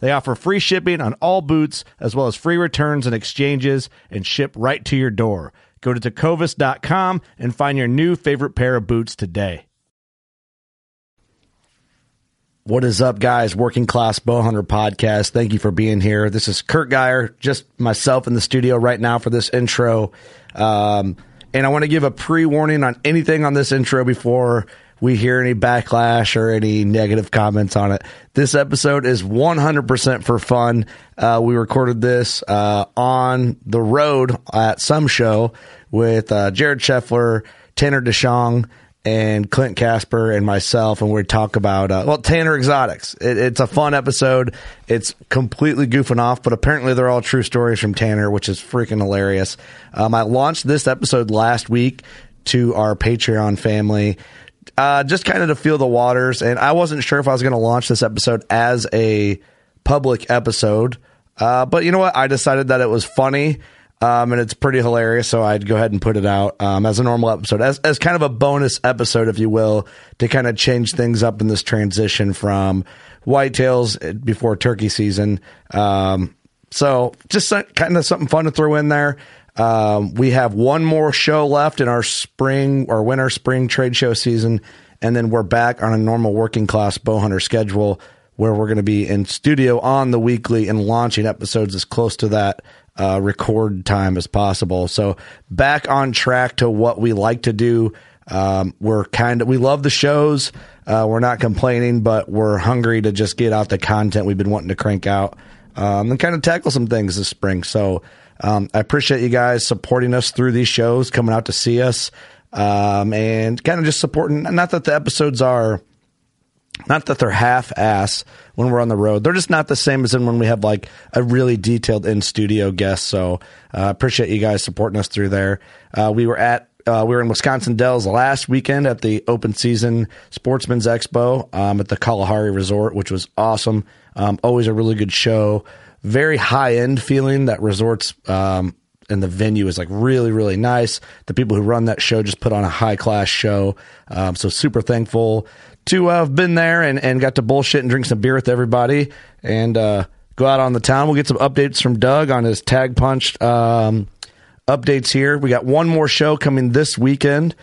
They offer free shipping on all boots, as well as free returns and exchanges, and ship right to your door. Go to tecovas.com and find your new favorite pair of boots today. What is up, guys? Working Class Bowhunter Podcast. Thank you for being here. This is Curt Geier, just myself in the studio right now for this intro. Um, and I want to give a pre warning on anything on this intro before we hear any backlash or any negative comments on it. This episode is 100% for fun. Uh, we recorded this uh, on the road at some show with uh, Jared Scheffler, Tanner Dishong, and Clint Casper and myself, and we talk about uh, well Tanner Exotics. It, it's a fun episode. It's completely goofing off, but apparently they're all true stories from Tanner, which is freaking hilarious. Um, I launched this episode last week to our Patreon family. Uh, just kind of to feel the waters, and I wasn't sure if I was going to launch this episode as a public episode, uh, but you know what? I decided that it was funny um, and it's pretty hilarious. So I'd go ahead and put it out um, as a normal episode, as as kind of a bonus episode, if you will, to kind of change things up in this transition from whitetails before turkey season. Um, so just kind of something fun to throw in there. Um, we have one more show left in our spring or winter spring trade show season, and then we're back on a normal working class bow hunter schedule where we're going to be in studio on the weekly and launching episodes as close to that uh, record time as possible. So back on track to what we like to do. Um, we're kind of we love the shows. Uh, we're not complaining, but we're hungry to just get out the content we've been wanting to crank out um, and kind of tackle some things this spring. So um, I appreciate you guys supporting us through these shows, coming out to see us, um, and kind of just supporting. Not that the episodes are not that they're half ass when we're on the road. They're just not the same as in when we have like a really detailed in studio guest. So I uh, appreciate you guys supporting us through there. Uh, we were at uh, we were in Wisconsin Dells last weekend at the open season Sportsman's Expo um, at the Kalahari Resort, which was awesome. Um, always a really good show. Very high end feeling that resorts um, and the venue is like really really nice. The people who run that show just put on a high class show. Um, so super thankful to uh, have been there and, and got to bullshit and drink some beer with everybody and uh, go out on the town. We'll get some updates from Doug on his tag punched um, updates here. We got one more show coming this weekend.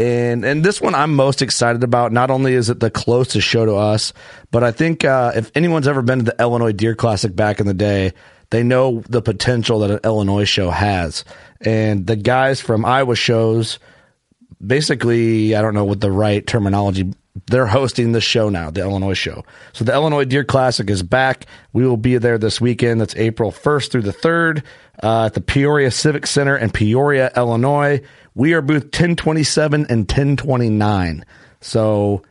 And and this one I'm most excited about. Not only is it the closest show to us, but I think uh, if anyone's ever been to the Illinois Deer Classic back in the day, they know the potential that an Illinois show has. And the guys from Iowa shows, basically, I don't know what the right terminology they're hosting the show now, the Illinois show. So the Illinois Deer Classic is back. We will be there this weekend. That's April 1st through the 3rd uh, at the Peoria Civic Center in Peoria, Illinois. We are booth 1027 and 1029. So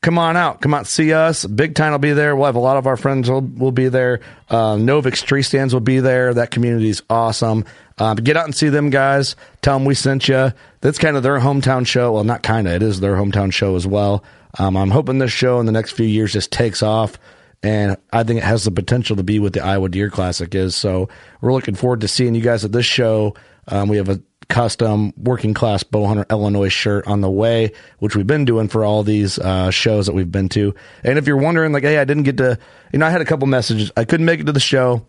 come on out. Come out see us. Big Tine will be there. We'll have a lot of our friends will, will be there. Uh, Novix Tree Stands will be there. That community is awesome. Um, get out and see them guys. Tell them we sent you. That's kind of their hometown show. Well, not kind of. It is their hometown show as well. Um, I'm hoping this show in the next few years just takes off and I think it has the potential to be what the Iowa Deer Classic is. So we're looking forward to seeing you guys at this show. Um, we have a custom working class bowhunter Illinois shirt on the way, which we've been doing for all these uh, shows that we've been to. And if you're wondering, like, hey, I didn't get to, you know, I had a couple messages. I couldn't make it to the show.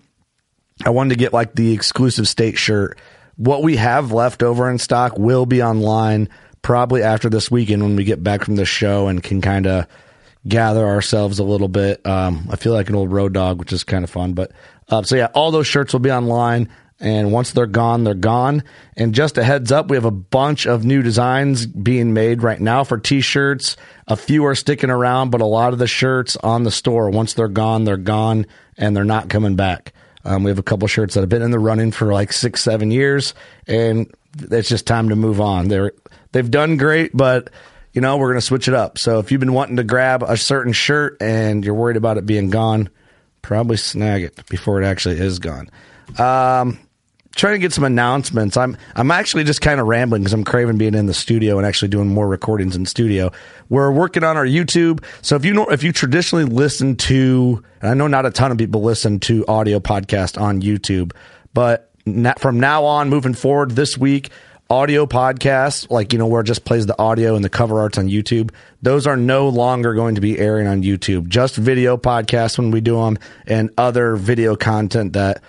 I wanted to get like the exclusive state shirt. What we have left over in stock will be online probably after this weekend when we get back from the show and can kind of gather ourselves a little bit. Um, I feel like an old road dog, which is kind of fun. But uh, so yeah, all those shirts will be online. And once they're gone, they're gone. And just a heads up, we have a bunch of new designs being made right now for t-shirts. A few are sticking around, but a lot of the shirts on the store, once they're gone, they're gone and they're not coming back. Um, we have a couple shirts that have been in the running for like six, seven years, and it's just time to move on. They're they've done great, but you know we're going to switch it up. So if you've been wanting to grab a certain shirt and you're worried about it being gone, probably snag it before it actually is gone. Um, trying to get some announcements. I'm I'm actually just kind of rambling because I'm craving being in the studio and actually doing more recordings in studio. We're working on our YouTube. So if you know if you traditionally listen to, and I know not a ton of people listen to audio podcast on YouTube, but from now on, moving forward, this week. Audio podcasts, like, you know, where it just plays the audio and the cover arts on YouTube, those are no longer going to be airing on YouTube. Just video podcasts when we do them and other video content that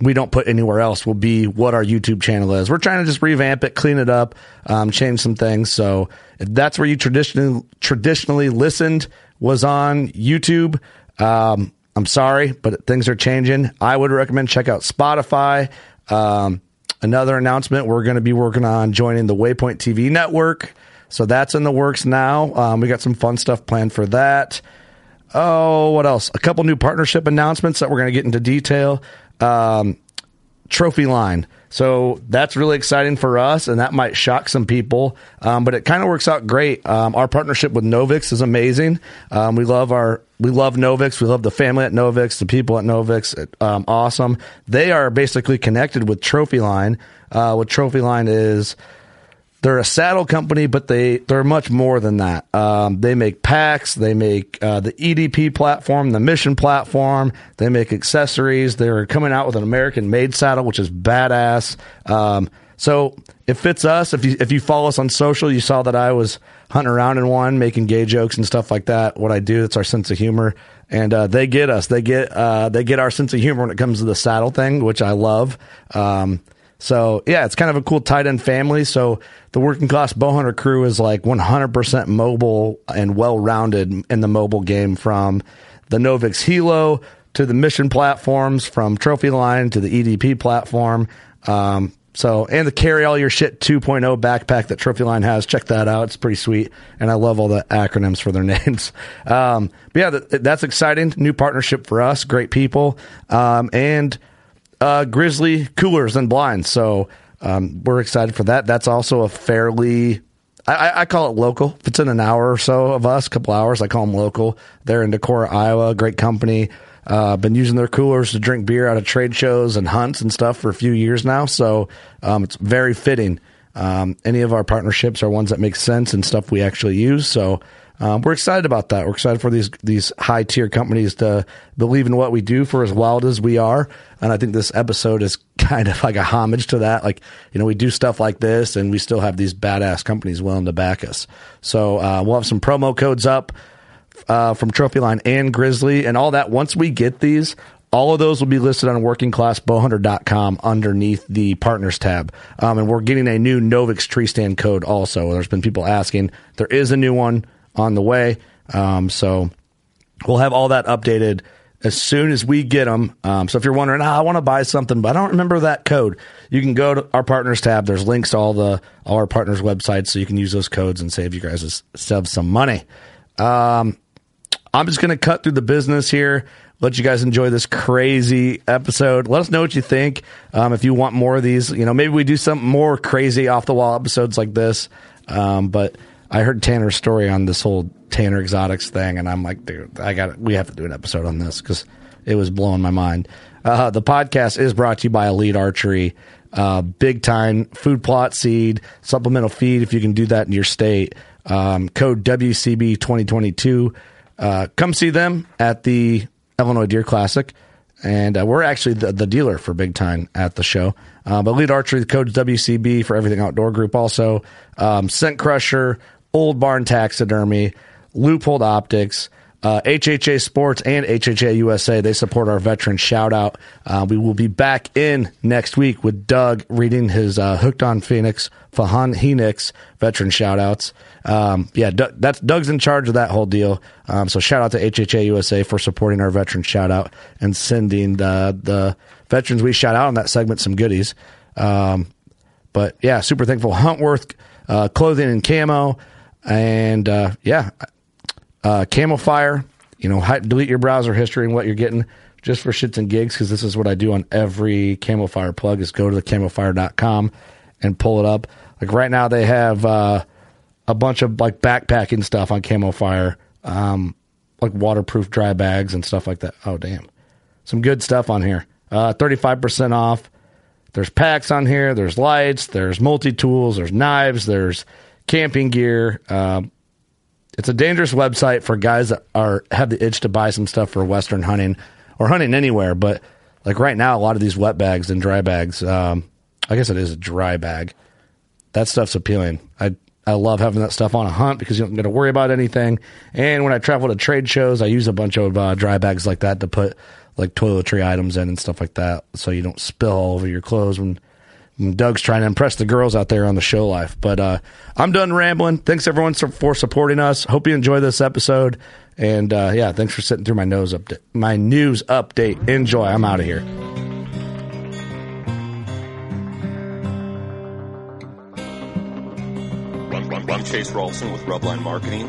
we don't put anywhere else will be what our YouTube channel is. We're trying to just revamp it, clean it up, um, change some things. So if that's where you traditionally traditionally listened was on YouTube. Um, I'm sorry, but things are changing. I would recommend check out Spotify. Um, another announcement: we're going to be working on joining the Waypoint TV network. So that's in the works now. Um, we got some fun stuff planned for that. Oh, what else? A couple new partnership announcements that we're going to get into detail um, trophy line. So that's really exciting for us, and that might shock some people. Um, but it kind of works out great. Um, our partnership with Novix is amazing. Um, we love our we love Novix. We love the family at Novix, the people at Novix. Um, awesome. They are basically connected with Trophy Line. Uh, what Trophy Line is they're a saddle company, but they they're much more than that. Um, they make packs, they make uh, the EDP platform, the Mission platform. They make accessories. They're coming out with an American made saddle, which is badass. Um, so it fits us. If you if you follow us on social, you saw that I was hunting around in one, making gay jokes and stuff like that. What I do, it's our sense of humor, and uh, they get us. They get uh, they get our sense of humor when it comes to the saddle thing, which I love. Um, so yeah, it's kind of a cool tight end family. So the working class bowhunter crew is like 100% mobile and well rounded in the mobile game from the Novix Hilo to the mission platforms, from Trophy Line to the EDP platform. Um, so, and the carry all your shit 2.0 backpack that Trophy Line has. Check that out. It's pretty sweet. And I love all the acronyms for their names. Um, but yeah, that, that's exciting. New partnership for us. Great people. Um, and, uh, Grizzly coolers and blinds. So um, we're excited for that. That's also a fairly I, I, call it local. If it's in an hour or so of us, a couple hours, I call them local. They're in Decorah, Iowa. Great company. Uh, been using their coolers to drink beer out of trade shows and hunts and stuff for a few years now. So um, it's very fitting. Um, any of our partnerships are ones that make sense and stuff we actually use. So um, we're excited about that. We're excited for these these high tier companies to believe in what we do for as wild as we are. And I think this episode is kind of like a homage to that. Like, you know, we do stuff like this and we still have these badass companies willing to back us. So uh, we'll have some promo codes up uh, from Trophy Line and Grizzly and all that. Once we get these, all of those will be listed on workingclassbowhunter.com underneath the partners tab. Um, and we're getting a new Novix tree stand code also. There's been people asking. There is a new one on the way. Um, so we'll have all that updated as soon as we get them. Um, so if you're wondering, ah, I want to buy something, but I don't remember that code, you can go to our partners tab. There's links to all the all our partners' websites, so you can use those codes and save you guys save some money. Um, I'm just going to cut through the business here. Let you guys enjoy this crazy episode. Let us know what you think. Um, if you want more of these, you know, maybe we do some more crazy off the wall episodes like this. Um, but I heard Tanner's story on this whole Tanner Exotics thing, and I'm like, dude, I got we have to do an episode on this because it was blowing my mind. Uh, the podcast is brought to you by Elite Archery, uh, Big Tine food plot seed supplemental feed if you can do that in your state. Um, code WCB 2022. Uh, come see them at the Illinois Deer Classic. And uh, we're actually the, the dealer for Big Tine at the show. Uh, but Elite Archery, the code's WCB for Everything Outdoor Group also. Um, Scent Crusher, Old Barn Taxidermy, Leupold Optics, uh, HHA Sports and HHA USA. They support our veteran shout out. Uh, we will be back in next week with Doug reading his uh, Hooked on Phoenix, Fahan Henix veteran shout outs. Um, yeah, Doug, that's Doug's in charge of that whole deal. Um, so shout out to HHA USA for supporting our veteran shout out and sending the, the veterans we shout out on that segment some goodies. Um, but yeah, super thankful. Huntworth uh, clothing and camo, and uh, yeah, uh, Camo Fire. You know, hi- delete your browser history and what you're getting just for shits and gigs because this is what I do on every Camo Fire plug is go to the camofire.com and pull it up. Like right now, they have uh, a bunch of like backpacking stuff on Camo Fire, um, like waterproof dry bags and stuff like that. Oh damn, some good stuff on here. Uh, Thirty-five percent off. There's packs on here. There's lights. There's multi tools. There's knives. There's camping gear. Um, it's a dangerous website for guys that are have the itch to buy some stuff for Western hunting or hunting anywhere. But like right now, a lot of these wet bags and dry bags. Um, I guess it is a dry bag. That stuff's appealing. I I love having that stuff on a hunt because you don't got to worry about anything. And when I travel to trade shows, I use a bunch of uh, dry bags like that to put like toiletry items in and stuff like that, so you don't spill all over your clothes when Doug's trying to impress the girls out there on the show life. But uh, I'm done rambling. Thanks everyone for- supporting us. Hope you enjoy this episode. And uh, yeah, thanks for sitting through my nose update, my news update. Enjoy. I'm out of here. Run Chase Rolson with Rubline Marketing.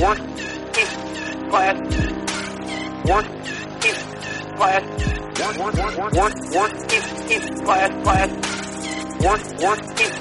Working class. Working class. Work, work, work, work, working class, class. Work, working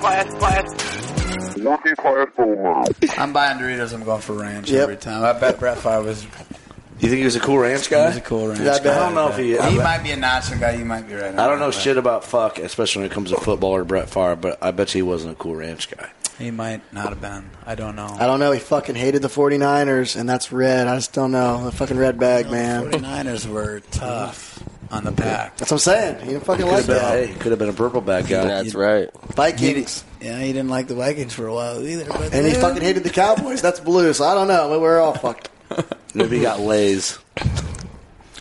class, class. Working class bow. I'm buying Doritos. I'm going for ranch Yep. every time. I bet Brett Favre was, You think he was a cool ranch guy? he was a cool ranch Yeah, I guy. I don't know if he. He I, might be a nacho guy. You might be right. I don't know shit about fuck, especially when it comes to football or Brett Favre, but I bet you he wasn't a cool ranch guy. He might not have been. I don't know. I don't know. He fucking hated the 49ers, and that's red. I just don't know. The fucking red bag, man. The 49ers were tough on the pack. That's what I'm saying. He didn't fucking like Could have been, that. hey, could have been a purple bag guy. That's right. Vikings. Yeah, he didn't like the Vikings for a while either. But And he fucking hated the Cowboys. That's blue, so I don't know. We're all fucked. Maybe he got lays,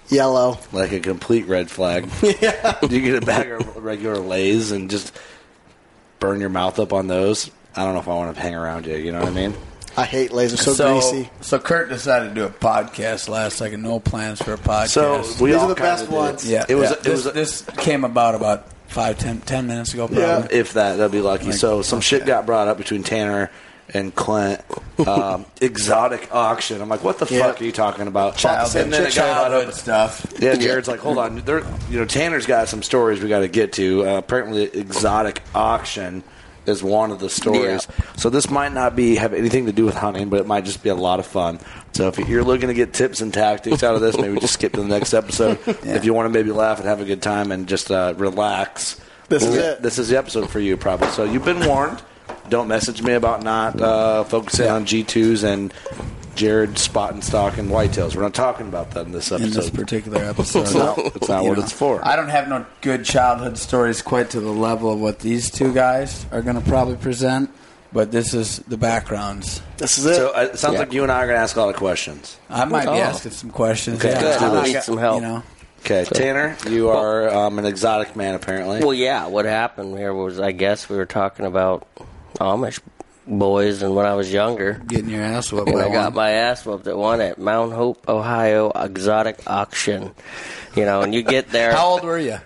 Yellow. like a complete red flag. yeah. Do you get a bag of regular lays and just burn your mouth up on those? I don't know if I want to hang around you. You know what I mean? I hate lasers. So, so, greasy. so Curt decided to do a podcast last second. No plans for a podcast. So we These all are the kinda best did. ones. yeah, it was. yeah. It this, was. this came about about five, ten, ten minutes ago. Probably. Yeah. if that, that'd be lucky. Like, so some shit got brought up between Tanner and Clint. Um, exotic auction. I'm like, what the Yeah. fuck are you talking about? Childhood, And then it got childhood up. stuff. Yeah, Jared's like, hold on. There, you know, Tanner's got some stories we got to get to. Uh, apparently, exotic auction is one of the stories. So this might not be have anything to do with hunting, but it might just be a lot of fun. So if you're looking to get tips and tactics out of this, maybe just skip to the next episode. If you want to maybe laugh and have a good time and just uh, relax, This is it. This is the episode for you, probably. So you've been warned. Don't message me about not uh, focusing on G2s and Jared spot and stock and whitetails. We're not talking about that in this episode. in this particular episode. It's not- it's not what know, it's for. I don't have no good childhood stories quite to the level of what these two guys are going to probably present, but this is the backgrounds. This is it. So uh, it sounds Yeah. like you and I are going to ask a lot of questions. I might Oh. be asking some questions. Okay, yeah, let's I this. got- Some help. You know, Okay, Tanner, you are um, an exotic man, apparently. Well, yeah. What happened here was, I guess, we were talking about Amish boys and when I was younger. Getting your ass whooped And I got one. my ass whooped at one at Mount Hope, Ohio exotic auction. You know, and you get there How old were you?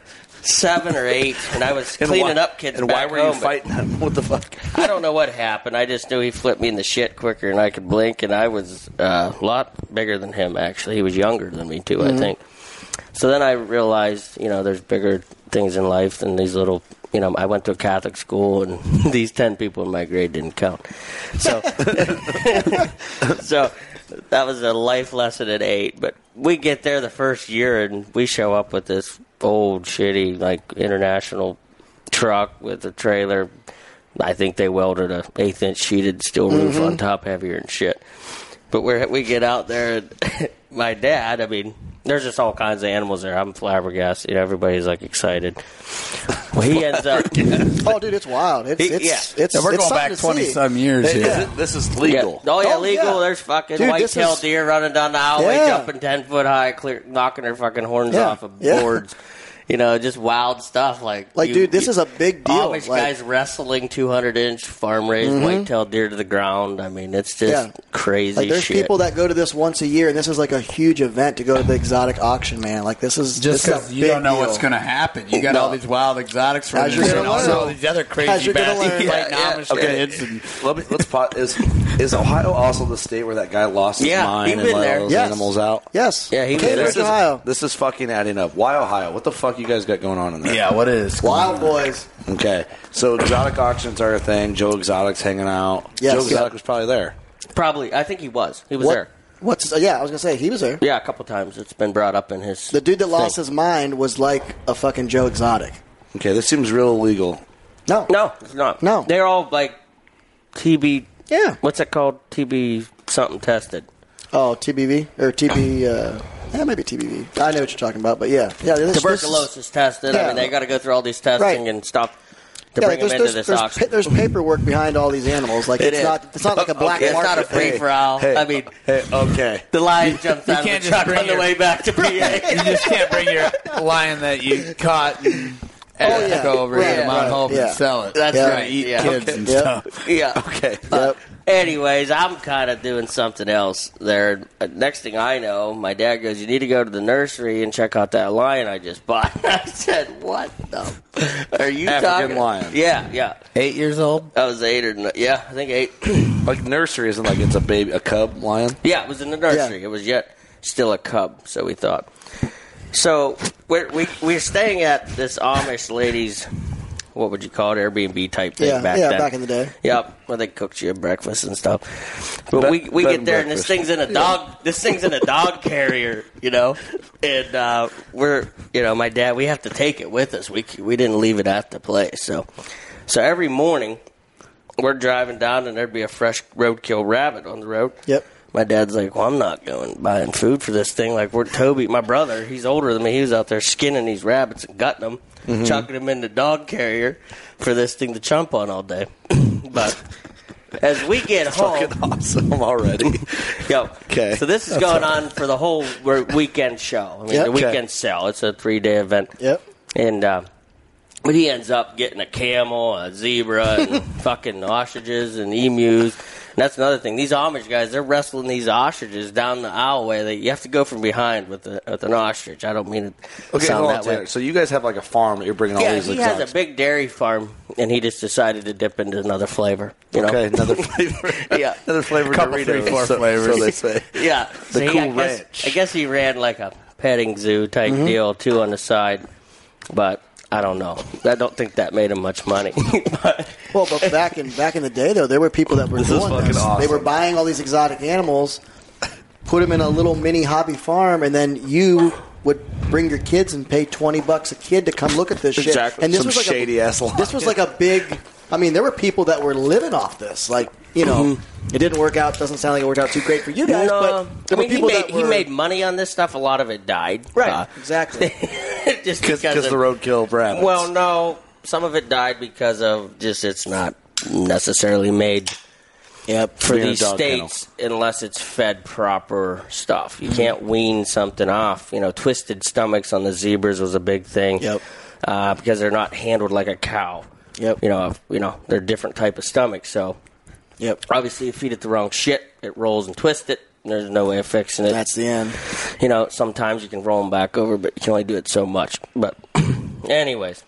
seven or eight, and I was And cleaning why- up kids And why were you home. but fighting him? What the fuck? I don't know what happened. I just knew he flipped me in the shit quicker than I could blink, and I was uh, a lot bigger than him. Actually, he was younger than me too. I think. So then I realized, you know, there's bigger things in life than these little. You know, I went to a Catholic school, and these ten people in my grade didn't count. So, so that was a life lesson at eight. But we get there the first year, and we show up with this old, shitty, like international truck with a trailer. I think they welded a eighth inch sheeted steel roof mm-hmm. on top, heavier and shit. But we we get out there, and my dad. I mean, there's just all kinds of animals there. I'm flabbergasted. Everybody's like excited. Well, he ends up. Oh, dude, it's wild. It's He- it's yeah. it's, Yeah, we're it's going something back to twenty see. some years Hey, here. is it- this is legal. Yeah. Oh yeah, Oh, legal. yeah. There's fucking Dude, this white-tailed is- deer running down the highway, Yeah. jumping ten foot high, clear, knocking their fucking horns Yeah. off of Yeah. boards. You know, just wild stuff. Like, Like, you- dude, this you- is a big deal. Amish Like- guys wrestling 200 inch farm raised mm-hmm. white-tailed deer to the ground. I mean, it's just Yeah. crazy Like there's shit. people that go to this once a year, and this is like a huge event to go to the exotic auction, man. Like this is Just this because you big don't know deal. what's going to happen. You got No. all these wild exotics As running you're and also all these other crazy you're gonna bad learn. fighting Yeah, okay. kids. And, Let me let's pot is is Ohio also the state where that guy lost his Yeah, mind and let there. all those Yes. animals out? Yes. Yeah, he was Cambridge, there. This is, Ohio. this is fucking adding up. Why Ohio? What the fuck you guys got going on in there? yeah, what is? Wild boys. Okay, so exotic auctions are a thing. Joe Exotic's hanging out. Yes. Joe Exotic was probably there. Probably, I think he was. He was What? there. What's yeah? I was gonna say he was there. Yeah, a couple times. It's been brought up in his. The dude that lost his mind was like a fucking Joe Exotic. Okay, this seems real illegal. No. No, it's not. No. they're all like TB. Yeah. What's it called? TB something tested. Oh, TBV or TB. Uh, yeah, maybe TBV. I know what you're talking about, but yeah, yeah. This, Tuberculosis tested. I Yeah. mean, they got to go through all these testing Right. and stuff to yeah, bring them there's, into there's, this there's, auction. pa- there's paperwork behind all these animals. Like It it's is. not it's not like a black it's market. not a free thing. for all. Hey. I mean, Hey, okay. the lion jumps out of the truck bring on the way back to PA. you just can't bring your lion that you caught and, and Oh, yeah. go over Right, here to Mount right, Hope yeah. and sell it. That's Yeah. right. Eat yeah. kids Okay. and Yep. stuff. Yeah. Okay. Yep. Anyways, I'm kind of doing something else there. Uh, Next thing I know, my dad goes, "You need to go to the nursery and check out that lion I just bought." I said, "What the? Are you African talking?" lion. Yeah, yeah. Eight years old. I was eight or n- yeah, I think eight. Like nursery isn't like it's a baby, a cub lion. yeah, it was in the nursery. Yeah. It was yet still a cub, so we thought. So we're, we we're staying at this Amish lady's. What would you call it? Airbnb type thing Yeah, back yeah, then. back in the day. Yep, where they cooked you breakfast and stuff. But Bed- we we get and there and this thing's in a dog. This thing's in a dog carrier, you know, and uh, we're you know my dad. We have to take it with us. We we didn't leave it at the place, so so every morning we're driving down and there'd be a fresh roadkill rabbit on the road. Yep. My dad's like, "Well, I'm not going buying food for this thing." Like, we're Toby, my brother. He's older than me. He was out there skinning these rabbits and gutting them, Mm-hmm. chucking them in the dog carrier for this thing to chomp on all day. but as we get home, Fucking awesome already. Yo, Okay. So this is going on for the whole weekend show. I mean, Yep. the Okay. weekend sale. It's a three day event. Yep. And uh, but he ends up getting a camel, a zebra, and fucking ostriches and emus. And that's another thing. These Amish guys, they're wrestling these ostriches down the aisleway. They, you have to go from behind with, the, with an ostrich. I don't mean to Okay, sound that way. So you guys have like a farm that you're bringing all these. Yeah, these he exotics. has a big dairy farm, and he just decided to dip into another flavor. You know? Okay, another flavor. Yeah. another flavor. Couple, Doritos, three, four so, flavors. So they say. Yeah, The he- cool I guess, ranch. I guess he ran like a petting zoo type Mm-hmm. deal too on the side, but I don't know. I don't think that made him much money. but, Well, but back in back in the day, though, there were people that were This is doing fucking this. They were buying all these exotic animals, put them in a little mini hobby farm, and then you would bring your kids and pay twenty bucks a kid to come look at this shit. And this Some was like shady a, ass line. This was like a big. I mean, there were people that were living off this. Like you know, it didn't work out. Doesn't sound like it worked out too great for you guys. no, but there I mean were he made, that he made money on this stuff. A lot of it died. right. Uh, exactly. just Because because of, the roadkill rabbits. Well, no, some of it died because of just it's not necessarily made yep. for these dog states unless it's fed proper stuff. You can't wean something off. You know, twisted stomachs on the zebras was a big thing. Yep. Uh, because they're not handled like a cow. Yep. You know, you know, they're different type of stomachs. So Yep. Obviously, you feed it the wrong shit, it rolls and twists it. There's no way of fixing it. That's the end. you know, sometimes you can roll them back over, but you can only do it so much. But, anyways,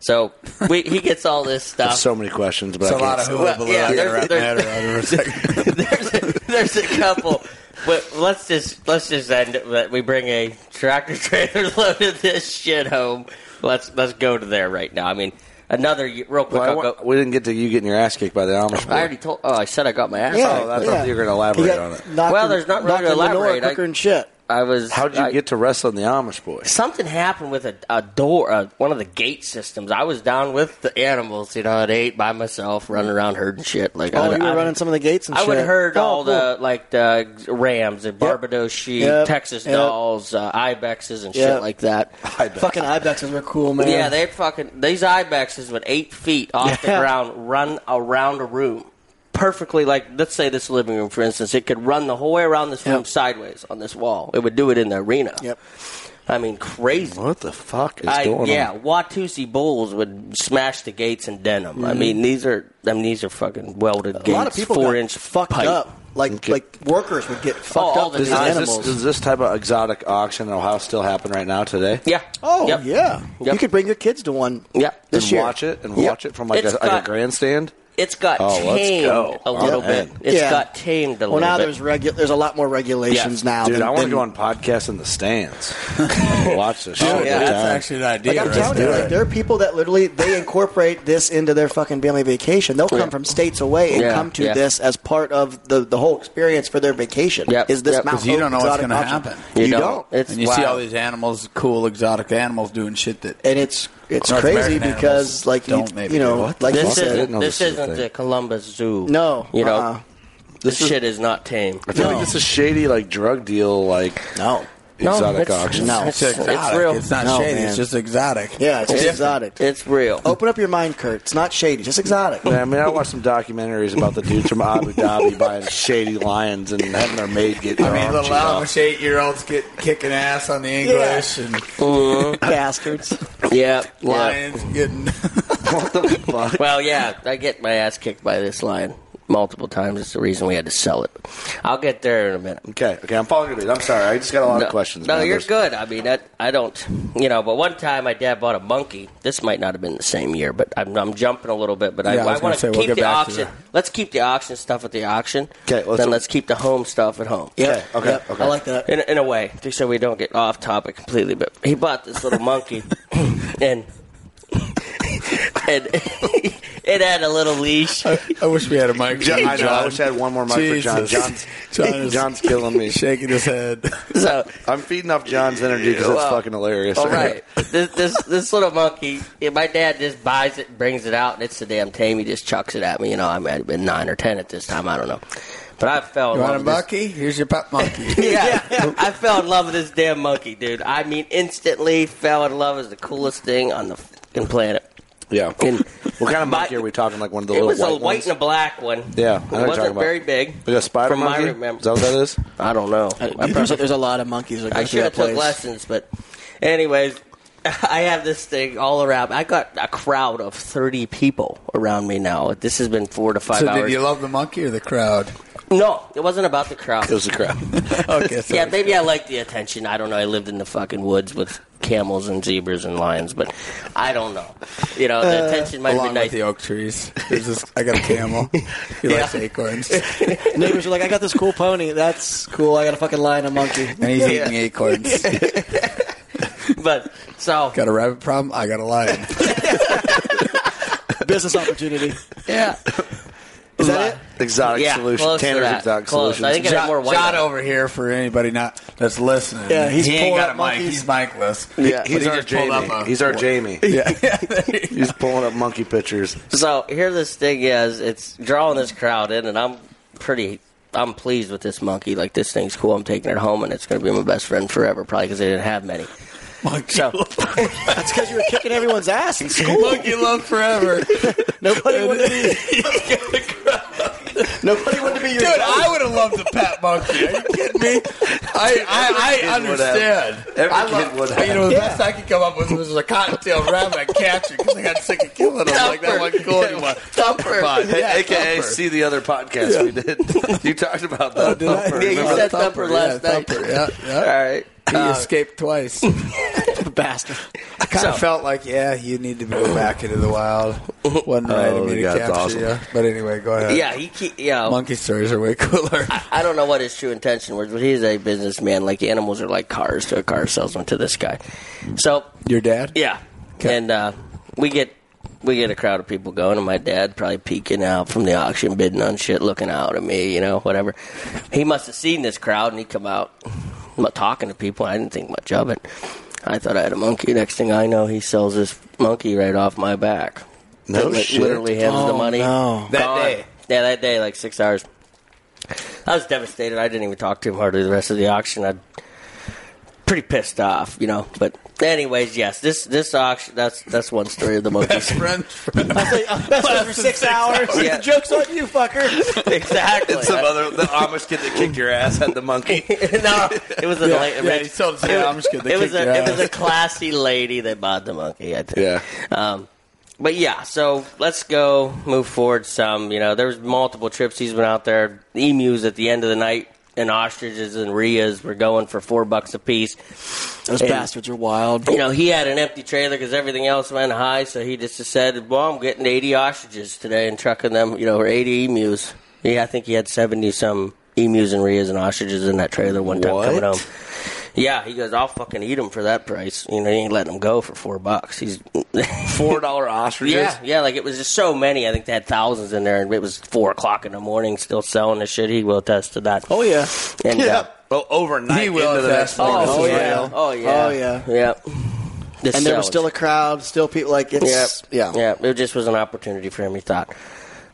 so we, he gets all this stuff. So many questions, but It's I a lot can't of say- hula Well, baloo. yeah, I gotta there's- wrap my head there's- around it for a there's, a, there's a couple, but let's just let's just end it. that We bring a tractor trailer load of this shit home. Let's let's go to there right now. I mean, another real quick. Well, I go. we didn't get to you getting your ass kicked by the Amish. boy. I already told. Oh, I said I got my ass. Yeah, Oh, I thought yeah. you were going to elaborate on it. Well, there's not really knocked to in the elaborate. I- quicker than shit. I was. How'd you I- get to wrestling the Amish boy? Something happened with a, a door, uh, one of the gate systems. I was down with the animals, you know, at eight by myself, running around herding shit. Like, Oh, I, you were I- running some of the gates and I shit. would have heard Oh, all cool. the like the Rams, the Barbados sheep, Yep. Texas Yep. Dalls, uh, ibexes, and shit like that. Fucking ibexes were cool, man. Yeah, they fucking these ibexes with eight feet off Yeah. the ground run around a room perfectly. Like let's say this living room, for instance, it could run the whole way around this room Yep. sideways on this wall. It would do it in the arena. Yep. I mean, crazy. What the fuck is I, going yeah, on? Watusi Bulls would smash the gates and den them. I mean, these are I mean, these are fucking welded gates. Mm-hmm. a lot of people four got inch fucked pipe. up. Like like workers would get fucked all up the with these time. Is this, animals. does this type of exotic auction in Ohio still happen right now today? Yeah. oh Yep. yeah, Yep. you could bring your kids to one. Yeah. this and year. watch it and Yep. watch it from like, a, It's like a grandstand. It's got Oh, tamed go. a little Oh, bit. man. It's Yeah. got tamed a Well, little bit. Well, now bit. there's regu- there's a lot more regulations Yes. now. Dude, than, I want to than- go on podcast in the stands. watch this oh, shit. Oh, yeah, that's time. actually an idea. Like I'm Let's telling you, like, there are people that literally they incorporate this into their fucking family vacation. They'll come Yeah. from states away and Yeah, come to yeah. this as part of the, the whole experience for their vacation. Yep, Is this yep. Mount 'Cause you don't know what's gonna happen. You, You don't. don't. It's and you see all these animals, cool exotic animals doing shit that and it's it's North crazy American because like you, don't maybe you know do it. like This said didn't isn't know this this isn't the Columbus Zoo. no you know uh-uh. this is- shit is not tame. I feel No. like this is shady, like drug deal, like no exotic it's, auction. No. It's, it's it's, real. It's not No, shady. man. It's just exotic. yeah it's just exotic. It's real. Open up your mind, Curt. It's not shady, just exotic. Yeah, I mean, I watched some documentaries about the dudes from Abu Dhabi buying shady lions and having their maid get I mean, arm little chewed off. Amish eight-year-olds get kicking ass on the English and mm-hmm. Bastards. Yeah. yeah. lions getting. What the fuck? Well, yeah, I get my ass kicked by this lion multiple times. It's the reason we had to sell it. I'll get there in a minute. Okay, okay, I'm following your lead. I'm sorry. I just got a lot no, of questions. No, man. you're There's- good. I mean, that, I don't, you know. But one time, my dad bought a monkey. This might not have been the same year, but I'm, I'm jumping a little bit. But Yeah, I I, I want gonna say, we'll keep the auction. that. Let's keep the auction stuff at the auction. Okay, let's- then let's keep the home stuff at home. Yep. Okay, Yep. okay. I like that. In, in a way, just so we don't get off topic completely. But he bought this little monkey, and and it had a little leash. I, I wish we had a mic. John, I know. I wish I had one more mic for John. Jesus. John's, John is John's killing me. shaking his head. So I'm feeding off John's energy because it's Well, fucking hilarious. All right, this this this little monkey. yeah, My dad just buys it, and brings it out, and it's the damn tame. He just chucks it at me. You know, I might have been nine or ten at this time. I don't know, but I fell in You love want a with this. monkey? Here's your pet monkey. Yeah, I fell in love with this damn monkey, dude. I mean, instantly fell in love. Is the coolest thing on the fucking planet. Yeah. And What kind of my- monkey are we talking? Like one of the It little was a white white ones? and a black one. Yeah, I know it what you're wasn't talking very big. Like a spider from monkey? my. Is that what that is? I don't know. Uh, I, There's, probably- there's a lot of monkeys that go I through should that have took place. lessons, but anyways, I have this thing all around. I got a crowd of thirty people around me now. This has been four to five so hours. did you love the monkey or the crowd? No, it wasn't about the crowd. It was a crowd. Okay, so yeah, maybe I like the attention. I don't know. I lived in the fucking woods with camels and zebras and lions, but I don't know. You know, the uh, attention might have along been nice. with the oak trees. There's this, I got a camel. He likes acorns, Neighbors are like, I got this cool pony. That's cool. I got a fucking lion and a monkey. and he's eating acorns. but so got a rabbit problem? I got a lion. Business opportunity. yeah, Is that it? Exotic Yeah, solution. close to Tanner's that. exotic Close. solutions. I think I have more white. John on it. over here for anybody not that's listening. Yeah, he's he ain't pulling got a up mic. monkeys. He's micless. Yeah. He's he our Jamie. up a- He's our Jamie. Yeah. He's pulling up monkey pictures. So here this thing is, it's drawing this crowd in, and I'm pretty, I'm pleased with this monkey. Like this thing's cool. I'm taking it home, and it's going to be my best friend forever, probably because they didn't have many. So That's because you were kicking everyone's ass in school. Monkey love forever. Nobody wanted to be. Nobody wanted to be your Dude, goat. I would have loved a pet monkey. Are you kidding me? I, I, I understand. Every I kid love, would have. You know, the Yeah. best I could come up with was a cottontail rabbit. I it because I got sick of killing them. Like that one cool anymore. Thumper. But, Hey, yeah, AKA, Thumper. see the other podcast we did. you talked about that. Oh, did I? Thumper. Yeah, you said that? Thumper last yeah, night. Thumper, yeah, yeah. All right. He Uh, escaped twice. bastard. I kind of So- felt like, yeah, you need to go back into the wild. One night right Oh, of me to that's capture awesome. you. But anyway, go ahead. yeah, he, ke- you know, Monkey stories are way cooler. I don't know what his true intention was, but he's a businessman. Like animals are like cars to a car salesman to this guy. So Your dad? yeah, and uh, we get we get a crowd of people going, and my dad probably peeking out from the auction, bidding on shit, looking out at me, you know, whatever. He must have seen this crowd, and he come out I'm not talking to people. I didn't think much of it. I thought I had a monkey. Next thing I know, he sells this monkey right off my back. No Like, shit. Literally hands the Oh, money. no. That Gone. day? Yeah, that day, like six hours. I was devastated. I didn't even talk to him hardly the rest of the auction. I pretty pissed off, you know. But anyways, yes, this this auction that's that's one story of the monkeys. Friend, friend. That's for six hours. Yeah. The joke's on you, fucker. exactly. And some other the Amish kid that kicked your ass had the monkey. no, it was a Yeah, late. yeah, he told us, yeah, I'm just kidding. It was a your it was a classy lady that bought the monkey. I think. Yeah. Um, but yeah, so let's go move forward some. You know, there's multiple trips he's been out there. Emus at the end of the night, and ostriches and rheas were going for four bucks a piece. Those And- bastards are wild. You know, he had an empty trailer because everything else went high, so he just said, "Well, I'm getting 80 ostriches today and trucking them, you know, or 80 emus." Yeah, I think he had 70 some emus and rheas and ostriches in that trailer one time What? coming home. Yeah, he goes, "I'll fucking eat them for that price." You know, he ain't letting them go for four bucks. He's Four dollar ostriches. yeah, yeah, like it was just so many. I think they had thousands in there, and it was four o'clock in the morning, still selling the shit. He will attest to that. Oh yeah. and yeah. uh, Oh, overnight He will into the attest next to morning. this oh yeah, real. oh yeah, Oh, yeah. yeah. The And there was still a crowd, still people like Yep. it's yeah. Yeah, it just was an opportunity for him, he thought.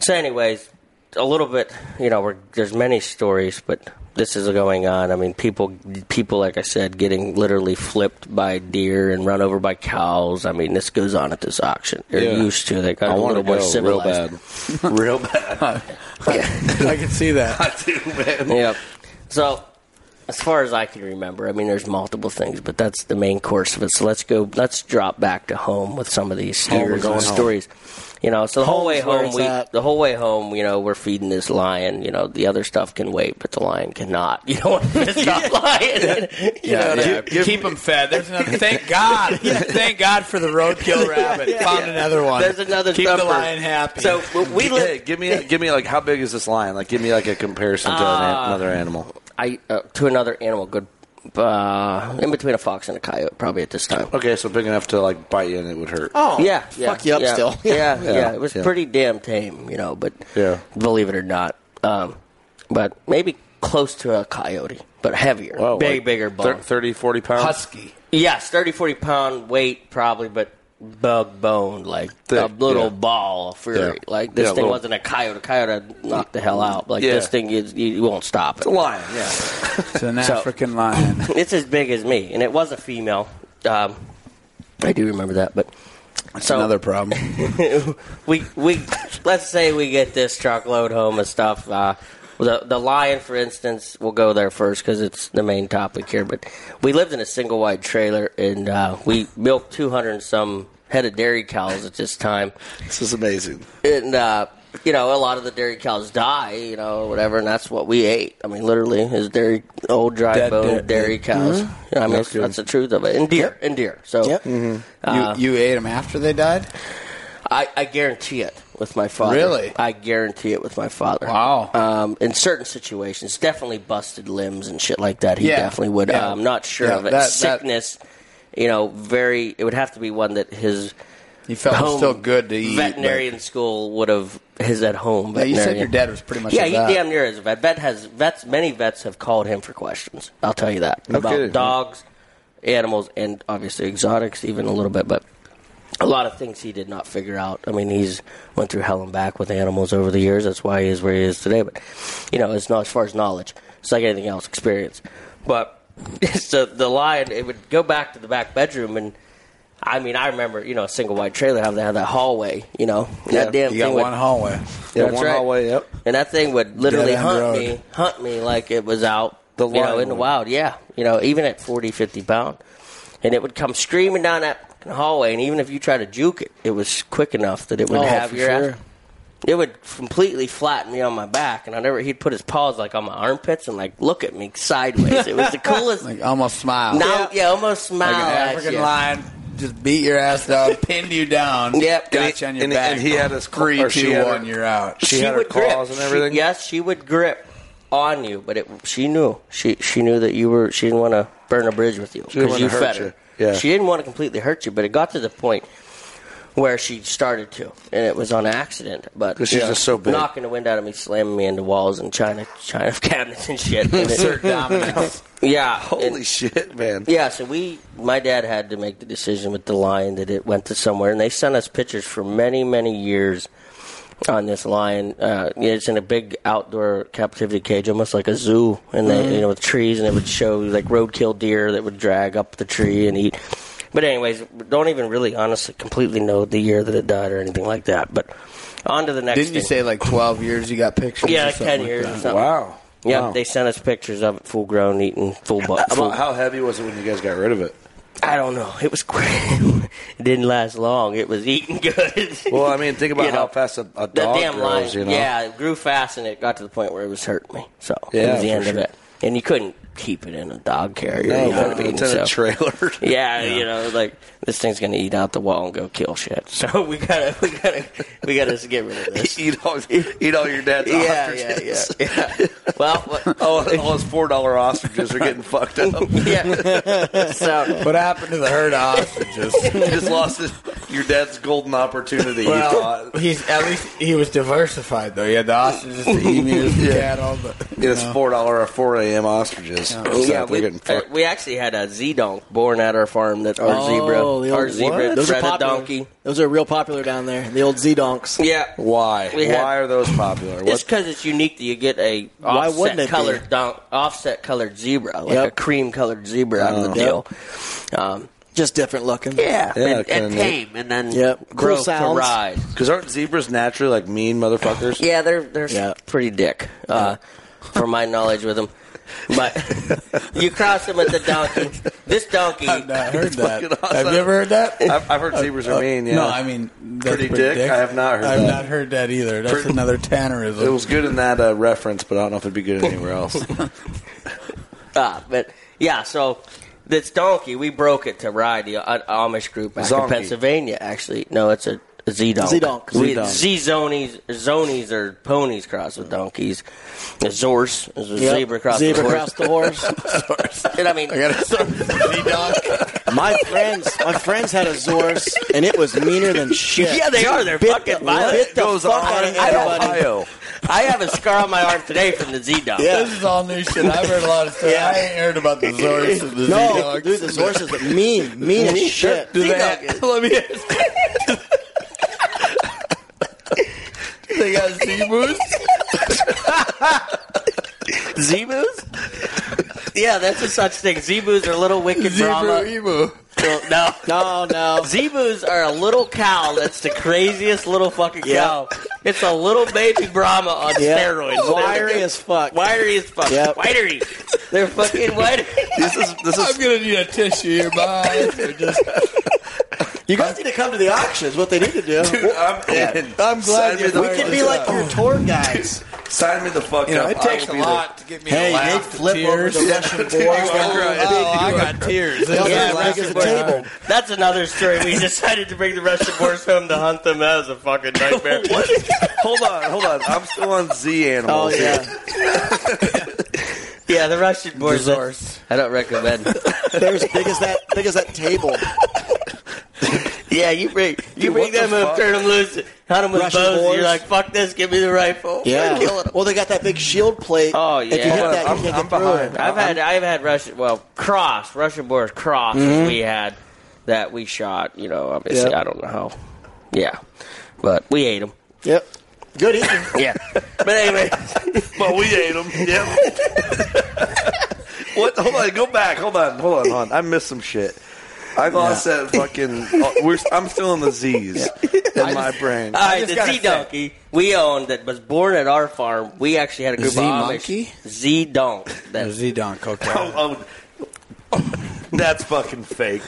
So, anyways, a little bit, you know, we're, there's many stories, but this is going on. I mean, people, people, like I said, getting literally flipped by deer and run over by cows. I mean, this goes on at this auction. They're Yeah. used to. They got I a want little to more go real bad, real bad. yeah. I can see that. I do, man. Yep. So, as far as I can remember, I mean, there's multiple things, but that's the main course of it. So let's go. Let's drop back to home with some of these steers going and home. Stories. You know, so the whole way home, we at. the whole way home, you know, we're feeding this lion. You know, the other stuff can wait, but the lion cannot. You don't want to piss off lion. You Yeah, know, yeah. give- keep them fed. There's another. Thank God. Thank God for the roadkill rabbit. Found another one. There's another Keep the thumper. lion happy. So w- we Hey, give me, a, give me like how big is this lion? Like, give me like a comparison to an, Uh, another animal. I uh, to another animal. Good. Uh, in between a fox and a coyote, probably at this time. Okay, so big enough to like bite you and it would hurt. Oh yeah, yeah, fuck you up yeah, still. Yeah, yeah, Yeah, It was yeah. pretty damn tame, you know. But Yeah. believe it or not, um, but maybe close to a coyote, but heavier, Wow, big, like bigger bone, 30, 40 pounds, husky. yes, 30, 40 pound weight probably, but bug boned, like Thick, a little yeah. ball of fury. Yeah. Like this Yeah, thing little- wasn't a coyote. A coyote knocked the hell out. Like Yeah. this thing, you, you won't stop it. It's a lion. Yeah. It's an So- African lion. it's as big as me, and it was a female. Um, I do remember that, but That's so another problem. we we let's say we get this truckload home of stuff. Uh, the the lion, for instance, we'll go there first because it's the main topic here. But we lived in a single wide trailer, and uh, we milked two hundred and some head of dairy cows at this time. This is amazing. And uh, you know, a lot of the dairy cows die, you know, whatever, and that's what we ate. I mean, literally, is dairy old dry Dead bone dairy- dairy cows. Mm-hmm. You know, I mean, that's, that's the truth of it. And deer, and deer. So Yep. uh, you you ate them after they died? I, I guarantee it with my father. Really? I guarantee it with my father. Wow. Um, in certain situations, definitely busted limbs and shit like that. He Yeah. definitely would. Yeah. I'm not sure Yeah, of it. that- that- Sickness, you know, very. It would have to be one that his He felt home still good to eat. veterinarian school would have his at home. but- Yeah, you said your dad was pretty much Yeah, a he vet. damn near is a vet. Vet has vets. Many vets have called him for questions. I'll tell you that about dogs, animals, and obviously exotics, even a little bit. But a lot of things he did not figure out. I mean, he's went through hell and back with animals over the years. That's why he is where he is today. But you know, it's not as far as knowledge. It's like anything else, experience. But so the lion, it would go back to the back bedroom and. I mean, I remember, you know, a single white trailer having to have that hallway, you know. Yeah, that damn you got thing would- one hallway. Yeah, That's one right. hallway. Yep. And that thing would literally Dead hunt road. me, hunt me like it was out, The you know, in the wild. Yeah, you know, even at 40, 50 pound, and it would come screaming down that fucking hallway. And even if you try to juke it, it was quick enough that it would Oh, have your sure. ass. It would completely flatten me on my back, and I never. He'd put his paws like on my armpits and like look at me sideways. It was the coolest. Like almost smile. now, yeah. almost smile like an at African you. lion just beat your ass down, pinned you down. Yep. got you on your and, back. and he had his three, or two, one. You're out. She, had her would grip. claws and She- everything. yes, she would grip on you, but it, she knew. She she knew that you were. She didn't want to burn a bridge with you because you hurt fed you. her. Yeah. She didn't want to completely hurt you, but it got to the point where she started to, and it was on accident. But she's know, just so big. knocking the wind out of me, slamming me into walls and china china cabinets and shit. And dominance. yeah, Holy shit, man! yeah, so we, my dad had to make the decision with the lion that it went to somewhere, and they sent us pictures for many, many years on this lion. Uh, it's in a big outdoor captivity cage, almost like a zoo, and they, you know, with trees, and it would show like roadkill deer that would drag up the tree and eat. But anyways, don't even really honestly completely know the year that it died or anything like that. But on to the next. Didn't you thing. say like 12 years you got pictures? Yeah, or like ten years or something. Wow. Yeah, Wow. they sent us pictures of it, full grown, eating full butt. How, full- how heavy was it when you guys got rid of it? I don't know. It was quick. it didn't last long. It was eating good. Well, I mean, think about You know, how fast a, a dog damn grows. lion. You know, Yeah, it grew fast, and it got to the point where it was hurting me. So it was the end of sure. it. And you couldn't keep it in a dog carrier. No, you know what I mean? it's in a trailer. Yeah, you know, like this thing's gonna eat out the wall and go kill shit. So we gotta, we gotta, we gotta get rid of this. eat all, eat all your dad's Yeah, yeah, ostriches. yeah, yeah. Well, what, Oh, all his four dollar ostriches are getting fucked up. yeah. So What happened to the herd of ostriches? he just lost his, your dad's golden opportunity. Well, thought. he's at least he was diversified though. He had the ostriches, the emus, the Yeah. cattle. The, It was four dollar or four a.m. ostriches. So yeah, they're we, getting uh, we actually had a Z donk born at our farm that our Oh, zebra, the old- our zebra, What? Those are a popular. donkey. Those are real popular down there. The old Z donks. Yeah, Why? We had- Why are those popular? It's What? because it's unique that you get a Why wouldn't offset it be? colored donk, offset colored zebra, like Yep. a cream colored zebra out of the Oh. deal. Um, Just different looking. yeah, Yeah, and, and tame, and then Yep. Cool grow to sounds. ride. Because aren't zebras naturally like mean motherfuckers? Yeah, they're they're Yeah. pretty dick, uh, from my knowledge with them. But you cross him with the donkey. This donkey, I've not heard that. awesome. Have you ever heard that? I've, I've heard zebras are mean. Yeah. No, I mean that's Pretty dick? I have not heard I've that. not heard that either. That's Pretty- another tannerism. it was good in that uh, reference, but I don't know if it'd be good anywhere else. Ah, but yeah, so this donkey, we broke it to ride the uh, Amish group back Zonky. in Pennsylvania. Actually, no, it's a, a Z donk. Z-donk. Z-donk. Z zonies, zonies are ponies crossed with donkeys. A zorse is a Yep. zebra crossed Zebra with crossed the horse. horse. and I mean, I got a Z-donk. my friends, my friends had a Zorse, and it was meaner than shit. yeah, they are. They're Bit fucking the, violent. bit the Goes fuck on out of in everybody. Ohio. I have a scar on my arm today from the Z donk. Yeah. This is all new shit. I've heard a lot of stuff. Yeah. I ain't heard about the Zorse and the No, Z-donks. dude, the Zorses are mean, mean as shit. Do they Z-donk have, let me ask. They got zemus? Zemus? Yeah, that's a such thing. Zebus are little wicked Zebra Brahma. emu. No. No, no. Zebus are a little cow that's the craziest little fucking Yeah. cow. It's a little baby Brahma on Yeah. steroids. Wiry They're- as fuck. Wiry as fuck. Yep. Wiry. They're fucking wiry. This is this I'm gonna need a tissue here, bye. Or just- You guys need to come to the auction. Is what they need to do. Dude, I'm in. I'm glad Sign me you the we could be like your tour guys. Sign me the fuck You know, up. it I takes a be there. lot to get me Hey, to they laugh. flip over tears. the Russian boars. Oh, I got tears. They'll yeah, is big as a table. That's another story. We decided to bring the Russian horse home to hunt them. That was a fucking nightmare. hold on, hold on. I'm still on Z animals. Oh animals. yeah, yeah, the Russian boars. I don't recommend. they're as big as that, big as that table. Yeah, you bring you Dude, bring what the them up, turn them loose, hunt them with Russian bows. and boars. You're like, fuck this, give me the rifle. Yeah. Killing 'em. Well, they got that big shield plate. Oh, yeah. If you hit Hold that, on, you can't I'm- get through I'm it. behind. I've had I've had Russian well cross Russian boars cross Mm-hmm. we had that we shot. You know, obviously Yep. I don't know how. Yeah, but we ate them. Yep. Good eating. Yeah, but anyway, But we ate them. Yep. what? Hold on. Go back. Hold on. Hold on. Hold on. I missed some shit. I lost that fucking. oh, we're, I'm still in the Z's in my brain. All right, just the gotta Z say- donkey we owned that was born at our farm. We actually had a group Z of Amish. monkey? Z donk. That Z Donk. Okay. Oh, oh that's fucking fake.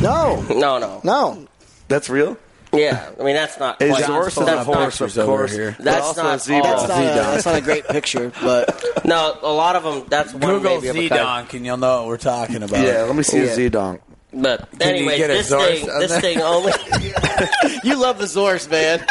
No, no, no, no. That's real. Yeah, I mean that's not. Is quite, Zorse that's not- horse, of over course. here. That's not a zebra. That's not, a, that's not a great picture, but No, a lot of them. That's one Google maybe of a Z kind. Donk and you'll know what we're talking about. Yeah, let me see Yeah. a Z donk. But you anyway, get a this Zorse thing, on this there? thing only. you love the Zorse, man.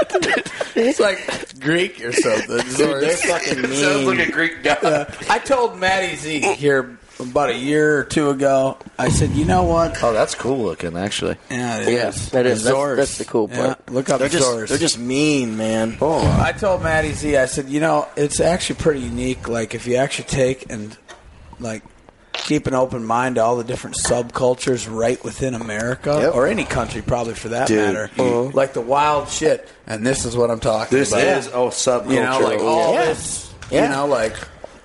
It's like Greek or something. Dude, they're fucking mean. a Greek guy. Uh, I told Maddie Z here about a year or two ago. I said, you know what? Oh, that's cool looking, actually. Yeah, it Yeah, is. that is. That's- Zorse. that's the cool Yeah, part. look up They're just Zorse. they're just mean, man. Oh, I told Maddie Z, I said, you know, it's actually pretty unique. Like, if you actually take and, like, keep an open mind to all the different subcultures right within America, Yep. or any country, probably for that Dude. matter. Mm-hmm. Like the wild shit. And this is what I'm talking this about. is oh subculture. You know, like all Yeah. this, Yeah. you know, like,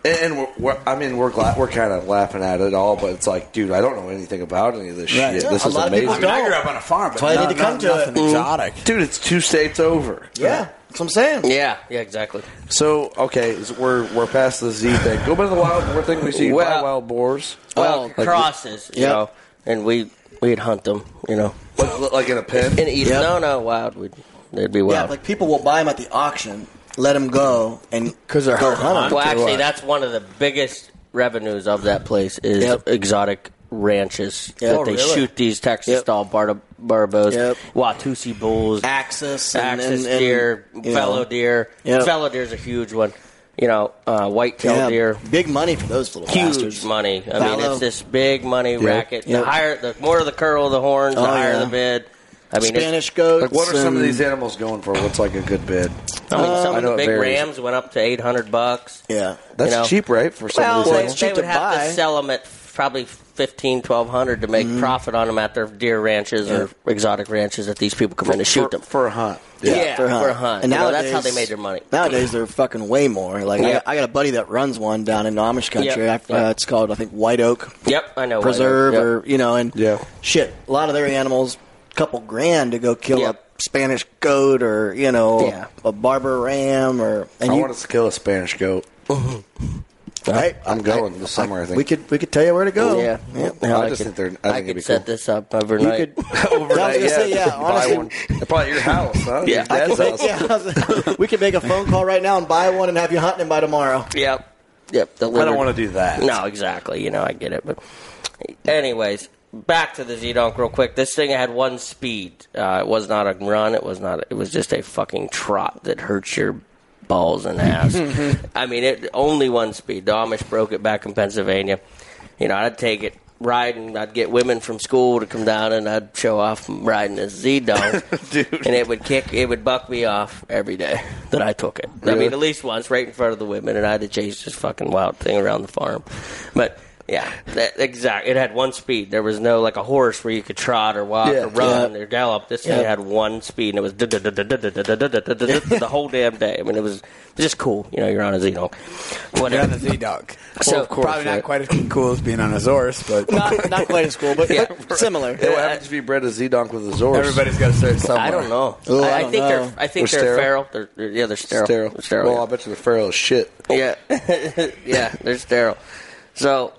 And, and we're, we're, I mean, we're glad we're kind of laughing at it all, but it's like, dude, I don't know anything about any of this Right. shit. Yeah, this a is lot of people amazing, I mean, I don't. grew up on a farm, but That's why they no, need to come no- to it. nothing exotic. Mm-hmm. dude. It's two states over. Yeah, that's what I'm saying. yeah, yeah, exactly. So okay, so we're we're past the Z thing. Go back to the wild boar thing. We see Well- wild, wild boars. Well, Like- crosses, you Yep. know, and we we'd hunt them, you know, like, like in a pen. and eat. Yep. No, no, wild. We'd they'd be Yeah, wild. like people will buy them at the auction, let them go, and because they're go hard to hunt. well, actually, that's one of the biggest revenues of that place is Yep. exotic ranches Yep. that Oh, they really? shoot these Texas Yep. style bar- barbos, Yep. Watusi bulls, Axis, and, axis and, and, deer, you fallow know, deer. Yep. Fallow deer's a huge one. You know, uh, white-tailed yeah, deer. big money for those little Huge bastards. money. I mean, Fallow. it's this big money racket. Yep. The higher, the more the curl of the horns, the Oh, higher yeah. the bid. I mean, it's- Spanish goats. Like, what are some of and- these animals going for? What's like a good bid? I mean, some I of know the big rams went up to eight hundred bucks. Yeah, That's You know? cheap, right? For some Well, of these they, animals. it's cheap they would to have buy. to sell them at probably fifteen, twelve hundred to make profit on them at their deer ranches or exotic ranches that these people come in to shoot for, them. for a hunt. Yeah, for for a a hunt. And You know, nowadays, that's how they made their money. Nowadays, they're fucking way more. Like I, got, I got a buddy that runs one down in Amish country. Yep. I- Uh, Yep. it's called I think White Oak Yep, I know. Preserve, Yep. or you know, and Yeah. shit. A lot of their animals, couple grand to go kill Yep. a Spanish goat or you know Yeah. a Barber ram or and I you want us to kill a Spanish goat. right. I'm going this summer. I think We could we could tell you where to go. Yeah, Yeah. Yeah, I just could, think they're- I I, think it'd could be set cool. this up You overnight. could overnight. I was gonna say, yeah, buy honestly- one. Probably at your house, huh? Yeah. Your dad's make, house. yeah, we could make a phone call right now and buy one and have you hunting it by tomorrow. Yep. Yep. I don't want to do that. No, exactly. You know, I get it. But, anyways, back to the Z Donk real quick. This thing had one speed. Uh, it was not a run. It was not. It was just a fucking trot that hurts your balls and ass. I mean, it only one speed. The Amish broke it back in Pennsylvania. You know, I'd take it riding. I'd get women from school to come down and I'd show off riding this Z Donk, Dude. and it would kick. It would buck me off every day that I took it. I mean, at least once, right in front of the women, and I had to chase this fucking wild thing around the farm. But yeah, that, exact. It had one speed. There was no like a horse where you could trot or walk Yeah. or run Yeah. or gallop. This thing Yeah. had one speed, and it was the whole damn day. I mean, it was just cool. You know, you're on a Xeno. You're on Whatever. the Z Dog. So, of course, Probably not right. quite as cool as being on a Zorse, but Not not quite as cool, but, Yeah. but similar. Hey, what happens if you bred a Z donk with a Zorse? everybody's got to start somewhere. I don't know. Ooh, I, I I don't think know. they're. I think They're they're, sterile? feral. They're, they're- yeah, they're sterile. sterile. They're sterile. Well, I bet you the feral is shit. Yeah, yeah, they're sterile. So,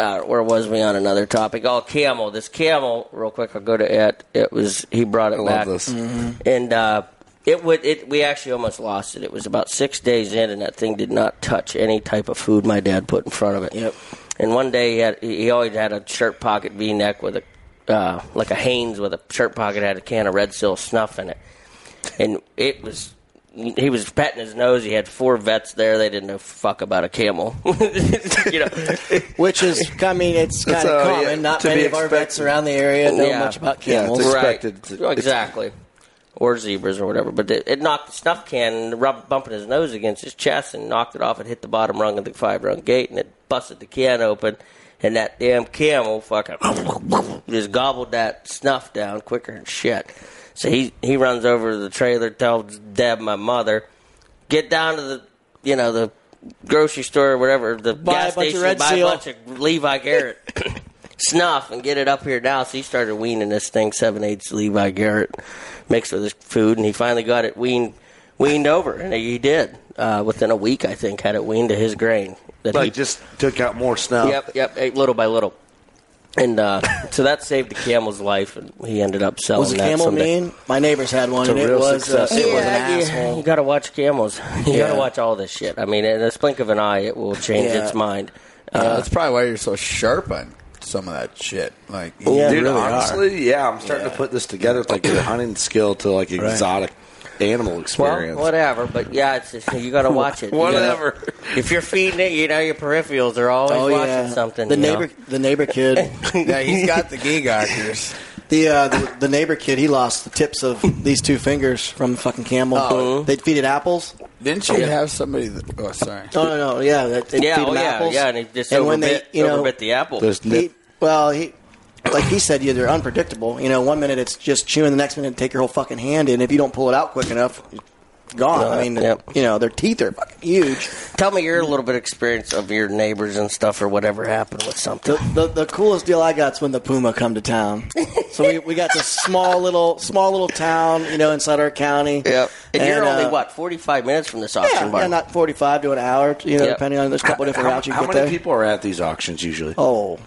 uh, where was we on another topic? Oh, camel. This camel, real quick. I'll go to it. It was he brought it I love back, this. and uh, it would. It we actually almost lost it. It was about six days in, and that thing did not touch any type of food my dad put in front of it. Yep. And one day he had he always had a shirt pocket V neck with a uh, like a Hanes with a shirt pocket had a can of Red Seal snuff in it, and it was. He was patting his nose. He had four vets there. They didn't know fuck about a camel. you know, Which is, I mean, it's kind That's, of uh, common. yeah, Not many of our vets around the area know Yeah. much about camels. it's right? expected to- exactly. Or zebras or whatever. But it, it knocked the snuff can, and rubbed, bumping his nose against his chest, and knocked it off. and hit the bottom rung of the five rung gate, and it busted the can open. And that damn camel fucking just gobbled that snuff down quicker than shit. So he he runs over to the trailer, tells Deb, my mother, get down to the you know the grocery store or whatever, the Buy a gas bunch of station, Red buy Seal." a bunch of Levi Garrett. snuff and get it up here now. So he started weaning this thing seven eighths Levi Garrett mixed with his food, and he finally got it weaned weaned over, and he did uh, within a week. I think had it weaned to his grain. That Like he just took out more snuff. Yep, yep, ate little by little. And uh, so that saved the camel's life, and he ended up selling Was a that camel someday. mean? My neighbors had one, It's a and it real was uh, success. it was an Yeah, you, asshole. you got to watch camels. You Yeah. got to watch all this shit. I mean, in a blink of an eye, it will change Yeah. its mind. Uh, Uh, that's probably why you're so sharp on some of that shit. Like, you Yeah, Dude, really are. honestly, yeah, I'm starting to put this together with like your hunting skill to like exotic animal experience. well, experience. whatever. But yeah, it's just, you got to watch it. You gotta- Whatever. if you're feeding it, you know your peripherals are always Oh watching yeah, something. The you know? neighbor, the neighbor kid, yeah, he's got the gigakers. the, uh, the the neighbor kid. He lost the tips of these two fingers from the fucking camel. Oh. They'd feed it apples. Didn't you have somebody? That, oh, sorry. No, no, no. Yeah, that- they'd Yeah, feed oh him yeah, apples. yeah, and he just And when they, you know, overbit the apple. There's He, well, he like he said, yeah, they're unpredictable. You know, one minute it's just chewing, the next minute take your whole fucking hand in. If you don't pull it out quick enough, gone. I mean, Yep. you know, their teeth are fucking huge. Tell me your little bit of experience of your neighbors and stuff, or whatever happened with something. The, the, the coolest deal I got is when the puma come to town. So we, we got this small little small little town, you know, inside our county. Yep. And, you're uh, only what 45 minutes from this auction Yeah, barn. yeah, not forty five to an hour. You know, Yep. depending on there's a couple different how, routes you how can many get there. people are at these auctions usually? Oh,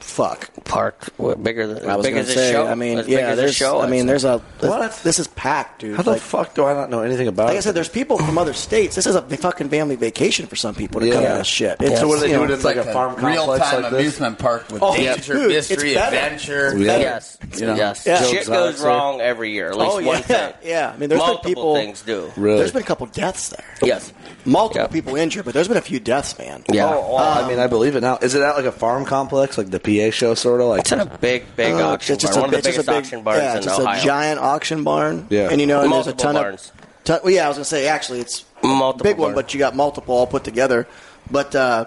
fuck. park what, bigger than I was big going as to say. show. I mean, as yeah, there's. show. I I'd mean, there's a. This, What? This is packed, dude. How the Like, fuck do I not know anything about it? like I said, there's people from other states. This is a fucking family vacation for some people to come Yeah. to this shit. Yeah. so what do they you do know, it in It's like, like a farm real time like this? amusement park with Oh, danger, dude, mystery, adventure. Yeah. Yes, You know, yes. Yeah. Shit goes out wrong every year. At least Oh, one yeah, thing. yeah. I mean, there's been people- things do. Really? There's been a couple deaths there. Yes. Multiple Yeah. people injured, but there's been a few deaths, man. Yeah. Oh, well, I mean, I believe it now. Is it at like a farm complex, like the PA show, sort of like? It's in a big, big Uh, auction it's just barn. a- One of the it's biggest a big- auction barns yeah, in just Ohio. a giant auction barn. Yeah. and you know, and there's a ton barns. of. Ton, well, yeah, I was gonna say actually it's Multiple big one, but you got multiple all put together. But uh,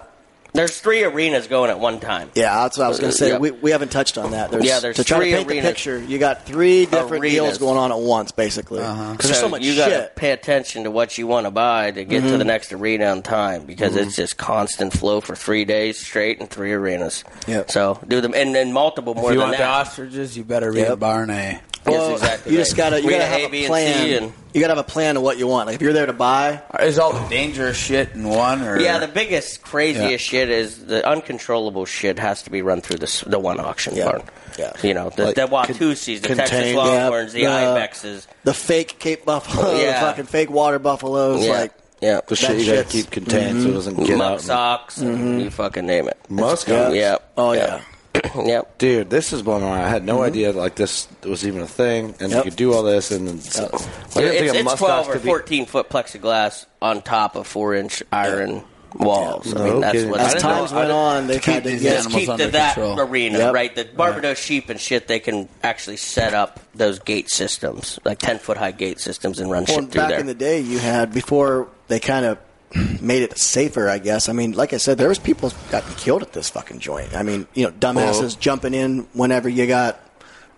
There's three arenas going at one time. yeah, that's what I was gonna say. Uh, yeah. We, we haven't touched on that. There's, Yeah, there's to try three to paint arenas. the picture. You got three different Arenas. deals going on at once, basically. Uh-huh. Because there's so much you gotta pay attention to what you want to buy to get to Mm-hmm. the next arena on time because mm-hmm. it's just constant flow for three days straight in three arenas. Yep. So do them and then multiple more If you than want the ostriches, you better read Yep. Barn A. Well, yes, exactly. you right. just gotta you Read gotta A, have B, a and plan. C and- you gotta have a plan of what you want. Like if you're there to buy, Is all the dangerous shit in one? Or Yeah, the biggest, craziest Yeah. shit is the uncontrollable shit has to be run through this, the one auction Yeah. barn. Yeah. You know, the, Like the con- Watusis, the Texas contained, Longhorns, the the- Ibexes. the fake Cape Buffalo, Yeah. the fucking fake water buffaloes, Yeah. like yeah. the shit that you gotta keep contained so it doesn't mm-hmm. get Muck out. socks, and mm-hmm. you fucking name it. Musk Yeah. Yep. Oh yep. yeah. yep. Dude, this is blowing my mind. I had no mm-hmm. idea like this was even a thing, and Yep. you could do all this. And it's, I didn't it's think a it's muskox 12 or could be. 14 foot plexiglass on top of 4 inch iron walls. I mean, that's kidding. what I As didn't know- times went on, they've to these get animals keep under to that control. arena, Yep. right? The Barbados sheep and shit, they can actually set up those gate systems, like 10 foot high gate systems, and run Well, shit through back there. in the day, you had before they kind of made it safer. I guess. I mean, like I said, there was people gotten killed at this fucking joint. I mean, you know, dumbasses jumping in whenever you got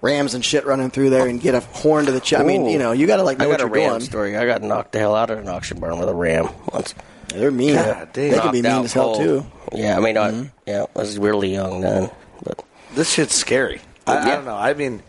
rams and shit running through there and get a horn to the chest. I mean, you know, you got to like know I got a you're ram doing. story. I got knocked the hell out of an auction barn with a ram once. They're mean. God damn. they can be Knocked mean out as hell too. Yeah, I mean, I, Mm-hmm. yeah, I was really young then, but This shit's scary. I, I don't know. I mean,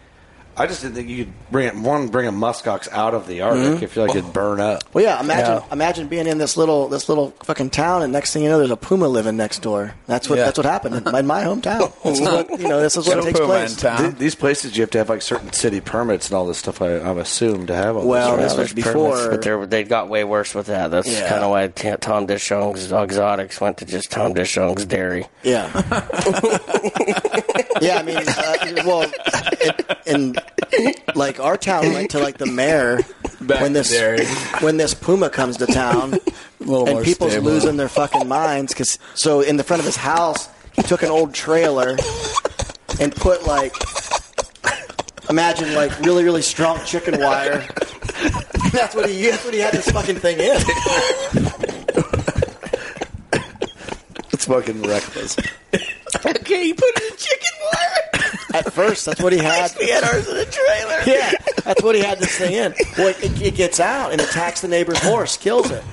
I just didn't think you could bring it, one bring a muskox out of the Arctic. Mm-hmm. I feel like it'd burn up. Well, yeah. Imagine, Yeah. imagine being in this little, this little fucking town, and next thing you know, there's a puma living next door. That's what, Yeah. that's what happened in my, in my hometown. This is what, you know, this is what takes place. Th- these places you have to have like certain city permits and all this stuff. I, I've assumed to have all Well, this. this right? was before- permits, but they're- they got way worse with that. That's Yeah. kind of why T- Tom Dishong's Exotics went to just Tom Dishong's Dairy. Yeah. yeah, I mean, uh, well, and, and like our town went to like the mayor Back when this dairy. when this puma comes to town, and people's stable. losing their fucking minds because so in the front of his house he took an old trailer and put like imagine like really really strong chicken wire. that's what he that's what he had this fucking thing in. It's fucking reckless. Okay, he put it in chicken wire. At first, that's what he had. we had ours in a trailer. Yeah, that's what he had this thing in. Well, it, it gets out and attacks the neighbor's horse, kills it.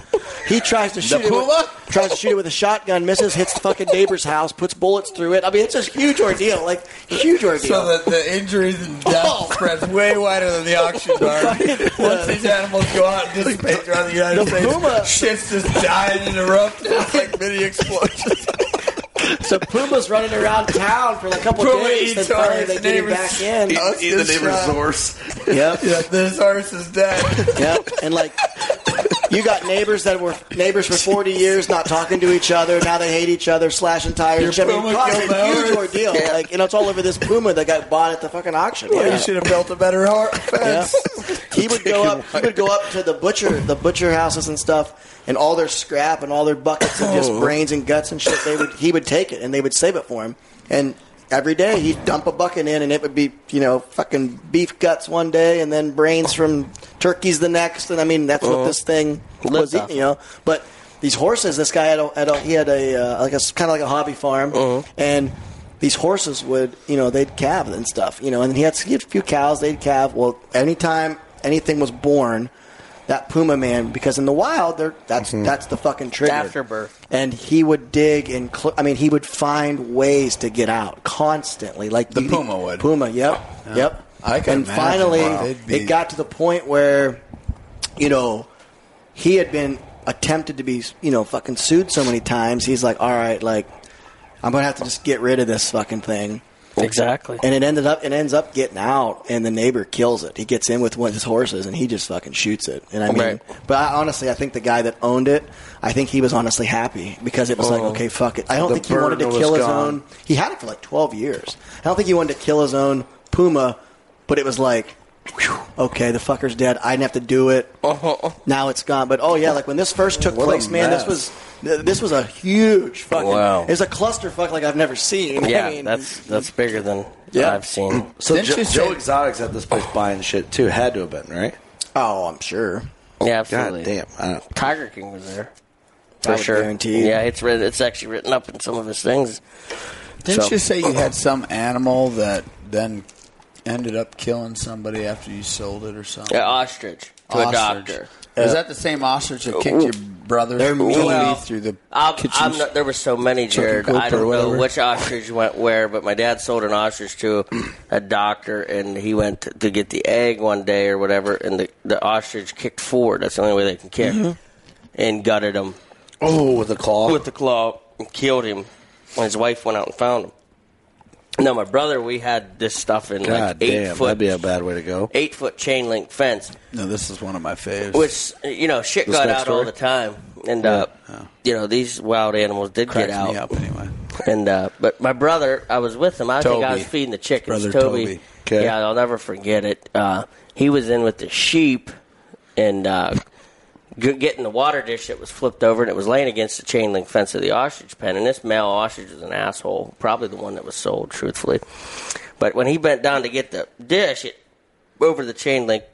He tries to shoot it. puma? With, tries to shoot it with a shotgun, misses, hits the fucking neighbor's house, puts bullets through it. I mean, it's a huge ordeal, like huge ordeal. So the, the injuries and death Oh. spreads way wider than the auction barn. Once these animals go out and dissipate around the United The States, puma- shit's just dying and erupting. It's like mini explosions. So Puma's running around town for like a couple Puma days, then finally they the get him back in. eat- oh, eat the neighbor's horse. Yep. Yeah, this horse is dead. Yep. And like, you got neighbors that were neighbors for 40 years, not talking to each other. Now they hate each other, slashing tires. Your I mean, Puma a huge ours. ordeal. Like, you know, it's all over this Puma that got bought at the fucking auction. Well, Yeah. you should have built a better hor- Yeah. He would go up. He would go up to the butcher, the butcher houses and stuff, and all their scrap and all their buckets of just Oh. brains and guts and shit. They would. He would take it and they would save it for him. And every day he'd dump a bucket in, and it would be you know fucking beef guts one day, and then brains from turkeys the next. And I mean that's what this thing was eating, you know. But these horses, this guy had a, had a he had a uh, like a kind of like a hobby farm, Uh-huh. and these horses would you know they'd calve and stuff, you know. And he had, he had a few cows, they'd calve. Well, anytime anything was born. That puma man, because in the wild, they're, that's mm-hmm. that's the fucking trigger. Afterbirth. and he would dig and cl- I mean, he would find ways to get out constantly. Like The you- puma would. Puma, yep, yep. I can and imagine. finally, Wow. Be- it got to the point where, you know, he had been attempted to be, you know, fucking sued so many times. He's like, all right, like, I'm gonna have to just get rid of this fucking thing. Exactly. And it ended up, it ends up getting out, and the neighbor kills it. He gets in with one of his horses, and he just fucking shoots it. And I mean, Right. but I, honestly, I think the guy that owned it, I think he was honestly happy because it was like, Oh. okay, fuck it. I don't think he wanted to kill his gone. own. He had it for like 12 years. I don't think he wanted to kill his own puma, but it was like, whew, okay, the fucker's dead. I didn't have to do it. Uh-huh. Now it's gone. But oh yeah, like when this first took What place, man, this was this was a huge fucking. Wow. It's a clusterfuck like I've never seen. Yeah, I mean, that's that's bigger than Yeah. I've seen. So Didn't Jo- you Joe Exotic's at this place buying shit too. Had to have been right. oh, I'm sure. Yeah, God damn. I don't, Tiger King was there. For would sure. guarantee. Yeah, it's written, it's actually written up in some of his things. Didn't So- you say you had some animal that then ended up killing somebody after you sold it or something? Yeah, ostrich to a Ostrich. doctor. Was that the same ostrich that kicked your brother They're mean. Well, through the I'm, kitchen? I'm not, there were so many, Jared. I don't know which ostrich went where, but my dad sold an ostrich to a doctor, and he went to, to get the egg one day or whatever, and the, the ostrich kicked forward. That's the only way they can kick, Mm-hmm. and gutted him oh, with the claw. with the claw and killed him. And his wife went out and found him. Now, my brother, we had this stuff in God like eight damn, foot, that'd be a bad way to go. eight foot chain link fence. no, this is one of my faves. Which you know, shit This got next out all the time, and uh, you know these wild animals did cracks get out. me up anyway. And uh, but my brother, I was with him. I think I was feeding the chickens. Brother Toby, Toby. Okay. yeah, I'll never forget it. Uh, he was in with the sheep and uh, g- getting the water dish that was flipped over, and it was laying against the chain link fence of the ostrich pen. And this male ostrich was an asshole, probably the one that was sold, truthfully. But when he bent down to get the dish, it over the chain link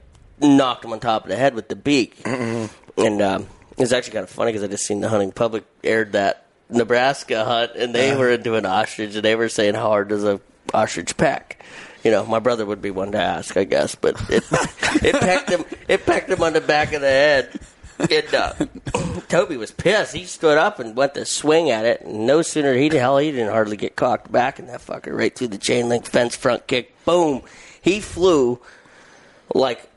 knocked him on top of the head with the beak. And um, it was actually kind of funny because I just seen the hunting public aired that Nebraska hunt, and they were into an ostrich, and they were saying how hard does a ostrich peck. You know, my brother would be one to ask, I guess, but it it pecked him. It pecked him on the back of the head. And uh, Toby was pissed. He stood up and went to swing at it, and no sooner he hell he didn't hardly get cocked back in that fucker right through the chain link fence front kick. Boom! He flew like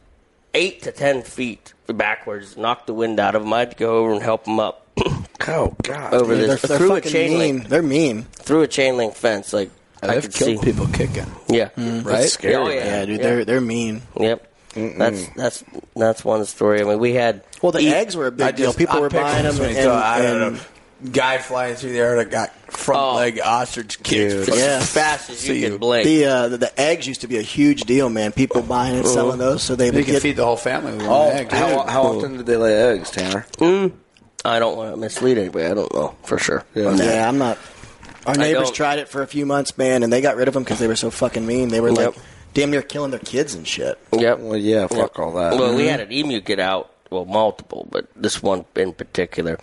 eight to ten feet backwards, knocked the wind out of him. I'd go over and help him up Oh God. over Yeah, they're, this they're through a chain mean. link They're mean. through a chain link fence. Like I They've could killed see. people kicking. Yeah, Right? scary. Oh, Yeah, dude, Yeah. they're they're mean. Yep. That's that's that's one story. I mean, we had Well, the eat- eggs were a big I deal. just- People I'm were buying them, this and, you go, I don't know. Guy flying through the air that got front Oh. leg ostrich kicked. as Yeah. fast as you See could blink. the, uh, the the eggs used to be a huge deal, man. People buying and selling those, so they You can get. feed the whole family with Oh, one egg. how, how often did they lay eggs, Tanner? Mm, I don't want to mislead anybody. I don't know for sure. Yeah. Yeah, I'm not. Our neighbors tried it for a few months, man, and they got rid of them because they were so fucking mean. They were like Yep. Damn near killing their kids and shit. Yep. Well, yeah, fuck all that. Well, we had an emu get out. Well, multiple, but this one in particular.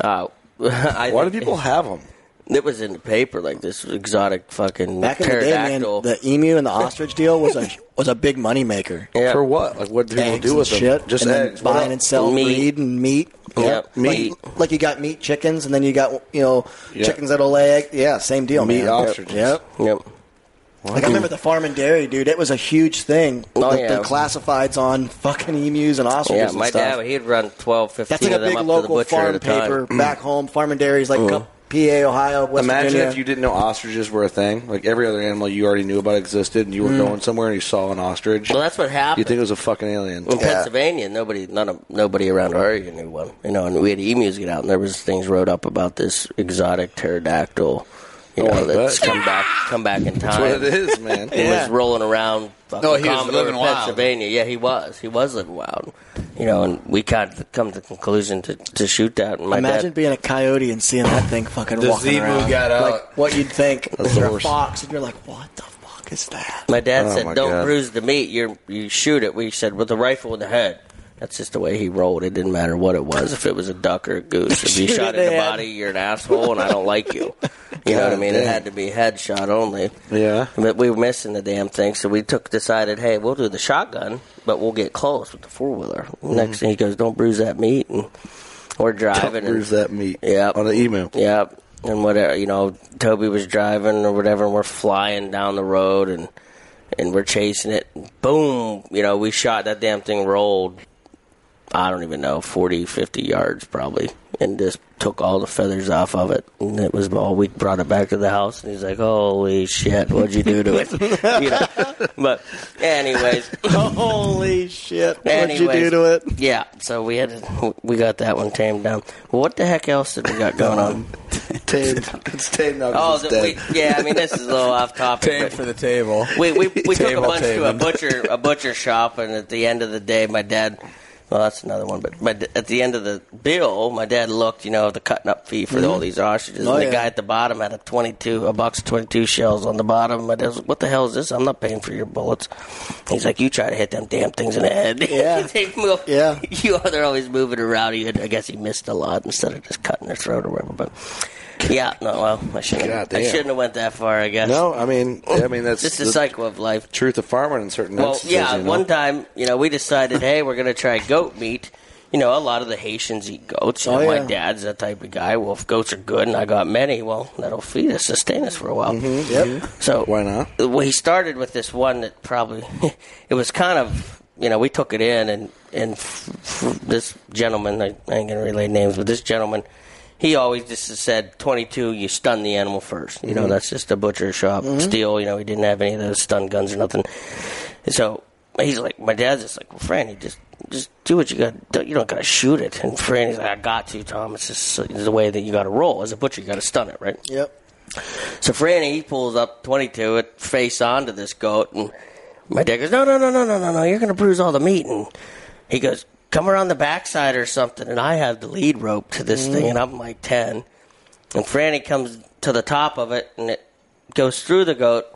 Uh, I Why do people have them? It was in the paper, like this exotic fucking Back in the day, man, pterodactyl. the emu and the ostrich deal was a was a big money maker. yeah. For what? Like, what do people Eggs do and with them? shit, Just and eggs. Buying and selling Meat. breed and meat. Yep. Meat. Like you got meat chickens, and then you got you know Yeah. chickens that'll lay egg. Yeah, same deal. Meat man. ostriches. Yep. Yep. Like I remember the farm and dairy, dude. It was a huge thing. Oh, the, yeah. the classifieds on fucking emus and ostriches. Yeah, and my stuff. dad, he'd run 12, 15 That's like a of them big up to the local butcher farm at a time. paper back home. Farm and dairies like Mhm. PA, Ohio, West Imagine Virginia. if you didn't know ostriches were a thing. Like every other animal you already knew about existed, and you were Mm. going somewhere and you saw an ostrich. Well, that's what happened. You think it was a fucking alien? In Pennsylvania, nobody, none of nobody around our area knew one. You know, and we had emus get out, and there was things wrote up about this exotic pterodactyl. You Oh, know, I that's come back, come back in time. That's what it is, man. It Yeah. was rolling around. up No, the he was living wild. Pennsylvania. Yeah, he was. He was living wild. You know, and we kind of come to the conclusion to, to shoot that. My Imagine dad, being a coyote and seeing that thing fucking The walking zebra around. got out. Like what you'd think. That's Or the a worst. fox, and you're like, what the fuck is that? My dad Oh, said, my "Don't God. bruise the meat. You you shoot it." We said, "With a rifle in the head." That's just the way he rolled. It didn't matter what it was. If it was a duck or a goose, if you Shoot shot in the head. body, you're an asshole, and I don't like you. You know what I mean? It had to be headshot only. Yeah. But we were missing the damn thing, so we took decided, hey, we'll do the shotgun, but we'll get close with the four wheeler. Mm-hmm. Next thing he goes, don't bruise that meat, and we're driving. Don't bruise and, that meat. Yep. On the emu. Yep. And whatever, you know, Toby was driving or whatever, and we're flying down the road and and we're chasing it. Boom! You know, we shot that damn thing rolled. I don't even know, 40, 50 yards probably, and just took all the feathers off of it. And it was all we brought it back to the house, and he's like, "Holy shit, what'd you do to it?" you know. But anyways, Holy shit! What'd you do to it? yeah. So we had to, we got that one tamed down. What the heck else did we got going on? Tamed. It's tamed now. 'cause Oh, it's the, we, yeah. I mean, this is a little off topic. Tame but for the table. we we, we took a Table bunch to a butcher a butcher shop, and at the end of the day, my dad. Well, that's another one. But my, at the end of the bill, my dad looked, you know, the cutting up fee for all mm-hmm. these ostriches. Oh, and the yeah. guy at the bottom had a twenty-two, a box of twenty-two shells on the bottom. My dad was like, "What the hell is this? I'm not paying for your bullets." He's like, "You try to hit them damn things in the head." Yeah. they move. Yeah. You are they're always moving around. You, I guess he missed a lot instead of just cutting their throat or whatever. But yeah, no, well, I shouldn't. God I shouldn't have went that far. I guess. No, I mean, I mean that's It's the the cycle of life. truth of farming in certain Well, instances. yeah. you know? One time, you know, we decided, hey, we're going to try goat meat. You know, a lot of the Haitians eat goats. You Oh, know, my dad's that type of guy. Well, if goats are good and I got many, well, that'll feed us, sustain us for a while. Mm-hmm, yep. Mm-hmm. Mm-hmm. So Why not? Well, he started with this one that probably it was kind of you know we took it in and and f- f- this gentleman I, I ain't gonna relay names, but this gentleman he always just said twenty two you stun the animal first. You know mm-hmm. that's just a butcher shop mm-hmm. steel. You know he didn't have any of those stun guns or nothing. And so he's like my dad's just like well, Franny just. Just do what you got. You don't got to shoot it. And Franny's like, I got to, Tom. It's just it's the way that you got to roll. As a butcher, you got to stun it, right? Yep. So Franny he pulls up 22 it face onto this goat, and my dad goes, "No, no, no, no, no, no, no! You're going to bruise all the meat." And he goes, "Come around the backside or something." And I have the lead rope to this thing, and I'm like 10. And Franny comes to the top of it, and it goes through the goat,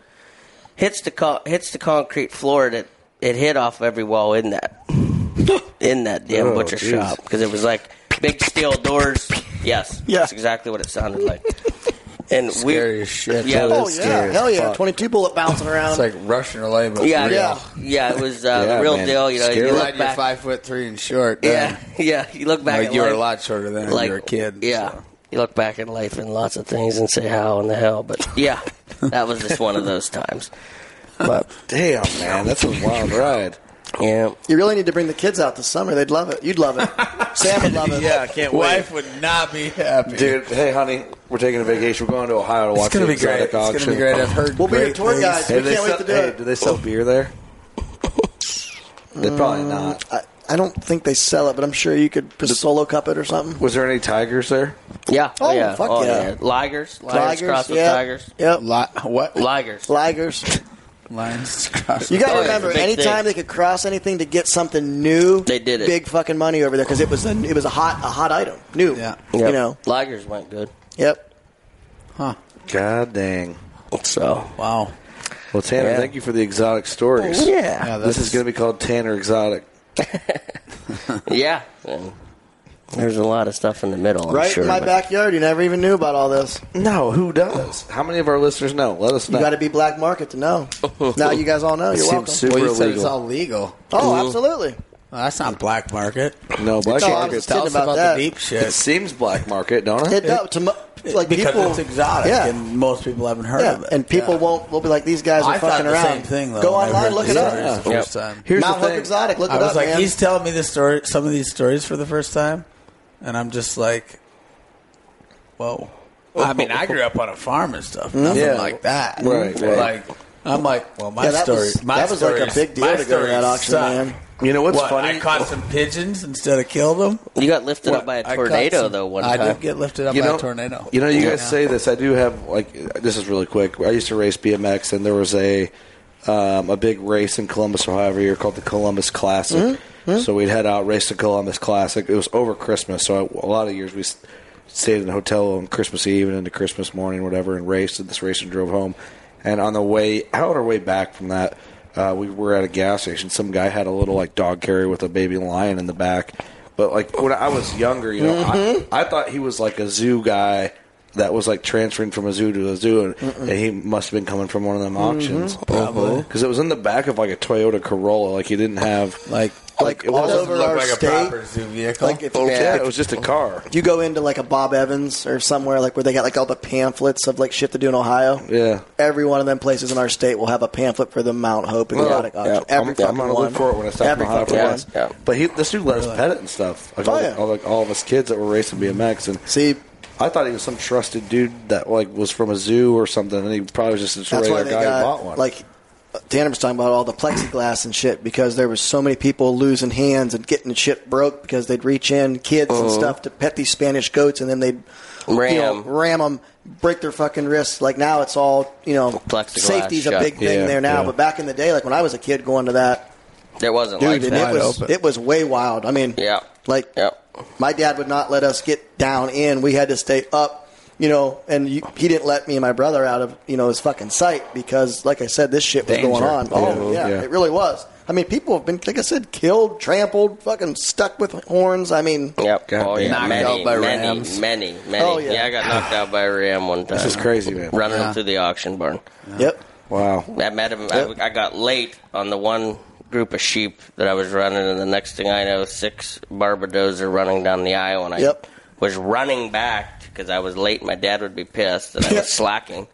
hits the co- hits the concrete floor. And it it hit off every wall in that in that damn Oh, butcher jeez. shop because it was like big steel doors. Yes, Yeah. that's exactly what it sounded like. And we, Scary as shit. Yeah, Oh That's yeah, hell yeah! fuck. Twenty-two bullet bouncing around. It's like Russian roulette, but yeah, real. yeah, yeah. It was uh, Yeah, the real man. deal. You know, Scary. you You're look glad you're back. five foot three and short. Yeah, then. yeah. You look back. Like at you were a lot shorter than like you were a kid. Yeah, so. you look back in life and lots of things and say how in the hell. But yeah, that was just one of those times. But Damn, man, that's a wild ride. yeah, you really need to bring the kids out this summer. They'd love it. You'd love it. Sam would love it. Yeah, I can't wait. Wife would not be happy. Dude, hey, honey, we're taking a vacation. We're going to Ohio to it's watch gonna the be great. It's gonna be great. I've heard. We'll be your great tour things. guys. Hey, We do they can't wait sell, to do hey, it. do they sell beer there? They probably uh, not. I, I don't think they sell it, but I'm sure you could just solo cup it or something. Was there any tigers there? yeah, Oh, oh yeah, fuck oh, yeah. Ligers, ligers, Tigers, crossed with yeah. tigers, Yep. Li- what? ligers. Ligers. Lions cross. You got to Oh, yeah, remember, it's a big anytime thing. they could cross anything to get something new, They did it. Big fucking money over there because it was a it was a hot a hot item, new. Yeah. Yep. You know. ligers went good. Yep. Huh. God dang. So Wow. Well, Tanner, Yeah. thank you for the exotic stories. yeah, Yeah, This is going to be called Tanner Exotic. yeah. And there's a lot of stuff in the middle. I'm right sure, in my but- backyard, you never even knew about all this. No, who does? How many of our listeners know? Let us know. You got to be black market to know. now you guys all know. It You're seems welcome. super well, you said illegal. it's all legal. oh, absolutely. Well, that's not black market. No, black No, I was market. just Tell kidding us about about that. the deep shit. It seems black market, don't it? It, does to mo- like because people, it's exotic, Yeah. and most people haven't heard yeah, of it. and people Yeah. won't. Will be like these guys are I thought fucking the around. same thing though. Go when I online, heard look the it up. stories the first time. Here's Mount the Hope thing. Exotic, look I it was up, like, man. he's telling me the story, some of these stories for the first time, and I'm just like, whoa. I mean, I grew up on a farm and stuff, nothing Yeah. like that. Right, right. Like, I'm like, well, my Yeah, that story, was- my that was like a big deal to go to that auction, suck. man. You know what's What, funny? I caught some pigeons instead of killed them. You got lifted What, up by a tornado some- though one time I time. did get lifted up you by know, a tornado. You know, you guys say this. I do have like this is really quick. I used to race BMX, and there was a um, a big race in Columbus, Ohio, every year called the Columbus Classic. Mm-hmm. So we'd head out, race the Columbus Classic. It was over Christmas, so I, a lot of years we stayed in a hotel on Christmas Eve and into Christmas morning, whatever, and raced. Did this race and drove home. And on the way, out on our way back from that, uh, we were at a gas station. Some guy had a little like dog carrier with a baby lion in the back. But like when I was younger, you know, Mm-hmm. I, I thought he was like a zoo guy that was like transferring from a zoo to a zoo, and, and he must have been coming from one of them auctions, Mm-hmm. Probably. because it was in the back of like a Toyota Corolla. Like he didn't have Like, Like it all wasn't over look our like a state. proper zoo vehicle. Like if, oh, yeah, if it was just a car. you go into like a Bob Evans or somewhere like where they got like all the pamphlets of like shit to do in Ohio. Yeah. Every one of them places in our state will have a pamphlet for the Mount Hope Exotic Yeah, auction. I'm, Every I'm gonna one. look for it when I stop in Ohio for fucking once. Yeah. But he, this dude let us pet it and stuff. Like Oh, all, yeah. all, the, all of us kids that were racing BMX, and See, I thought he was some trusted dude that like was from a zoo or something, and he probably was just a that's regular guy got who bought one. like Tanner was talking about all the plexiglass and shit because there was so many people losing hands and getting shit broke because they'd reach in kids and uh-huh. stuff to pet these Spanish goats and then they'd Ram. you know, ram them, break their fucking wrists. Like now, it's all you know. Plexiglass Safety's a shut. big thing Yeah, there now, yeah. but back in the day, like when I was a kid going to that, There wasn't dude, like that. it was open. it was way wild. I mean, Yeah. like Yep. my dad would not let us get down in. We had to stay up, you know, and you, he didn't let me and my brother out of you know his fucking sight because, like I said, this shit was Danger. going on. Oh Yeah. yeah, Yeah. it really was. I mean, people have been, like I said, killed, trampled, fucking stuck with horns. I mean, Yep. God oh yeah. Knocked Many, out by many, rams. many, oh, many. Oh, yeah. I got knocked out by a ram one time. this is crazy, man. Running Yeah. him through the auction barn. yep. Wow. I met him. Yep. I, I got late on the one group of sheep that I was running, and the next thing I know, six Barbados are running down the aisle, and I Yep. Was running back because I was late. My dad would be pissed that I was slacking.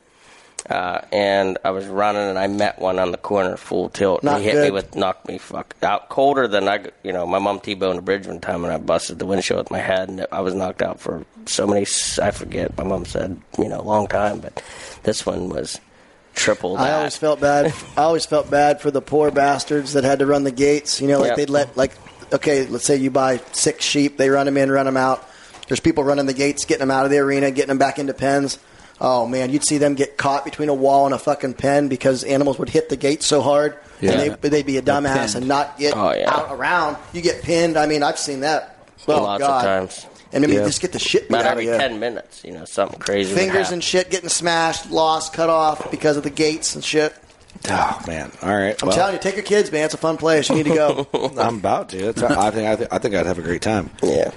Uh, and I was running, and I met one on the corner, full tilt. Not and he hit me with, knocked me fuck out colder than I, you know, my mom T-boned a bridge one time, and I busted the windshield with my head, and I was knocked out for so many. I forget. My mom said, you know, a long time, but this one was triple. That. I always felt bad. I always felt bad for the poor bastards that had to run the gates. You know, like Yep. they'd let like, okay, let's say you buy six sheep, they run them in, run them out. There's people running the gates, getting them out of the arena, getting them back into pens. Oh man, you'd see them get caught between a wall and a fucking pen because animals would hit the gate so hard, Yeah. and they, they'd be a dumbass and not get Oh, yeah. out around. You get pinned. I mean, I've seen that. Oh, Lots of God. times. And I mean, Yeah. just get the shit beat About out every of you. ten minutes, you know, something crazy. Fingers happen. and shit getting smashed, lost, cut off because of the gates and shit. Oh man. All right. I'm telling you, take your kids, man. It's a fun place. You need to go. I'm about to. That's, I think I, think I think I'd have a great time. Yeah.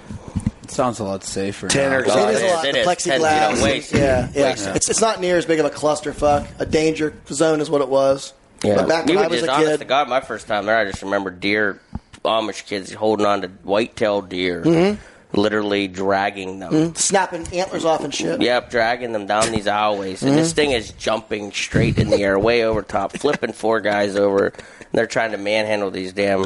It sounds a lot safer. Tanner, now. Oh, it is a lot. it The is. plexiglass. Ten feet on waist. yeah, yeah. Waist. It's it's not near as big of a clusterfuck. A danger zone is what it was. Yeah. But back we when were I was just a honest kid, to God, my first time there, I just remember deer, Amish kids holding on to white-tailed deer, Mm-hmm. literally dragging them. snapping antlers off and shit. Yep, dragging them down these alleyways, and this Mm-hmm. thing is jumping straight in the air, way over top, flipping four guys over. And they're trying to manhandle these damn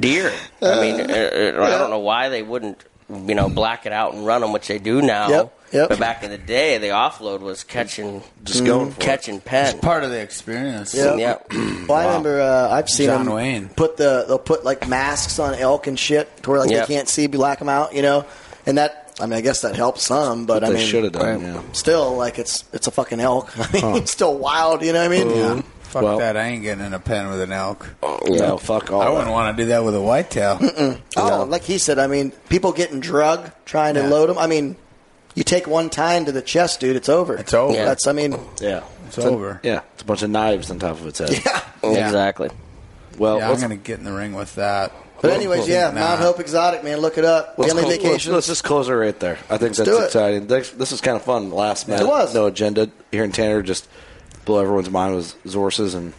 deer. I mean, uh, uh, I don't know why they wouldn't, you know, black it out and run them, which they do now. Yep, yep. But back in the day, the offload was catching, Just going for it. catching pen. Part of the experience. Yeah. Yep. Well, I remember uh, I've seen John them Wayne. put the they'll put like masks on elk and shit to where like Yep. they can't see, black them out, you know, and that. I mean, I guess that helps some, but What I mean, should have done. Yeah. still, like it's it's a fucking elk. I mean, it's still wild. You know what I mean? Yeah. Fuck Well- that. I ain't getting in a pen with an elk. Uh, no, fuck all. I wouldn't want to do that with a whitetail. Oh, like he said, I mean, people getting drug trying to Yeah. load them. I mean, you take one time to the chest, dude, it's over. It's over. Yeah. That's, I mean, Yeah. It's over. Yeah. It's a bunch of knives on top of its head. yeah. Yeah. Exactly. Well, Yeah, I'm going to get in the ring with that. But anyways, yeah, Nah. Mount Hope Exotic, man, look it up. let's, Family close- let's, let's just close it right there. I think that's do it. exciting. This, this is kind of fun. Last minute, It was. no agenda here in Tanner. Just blow everyone's mind with Zorses and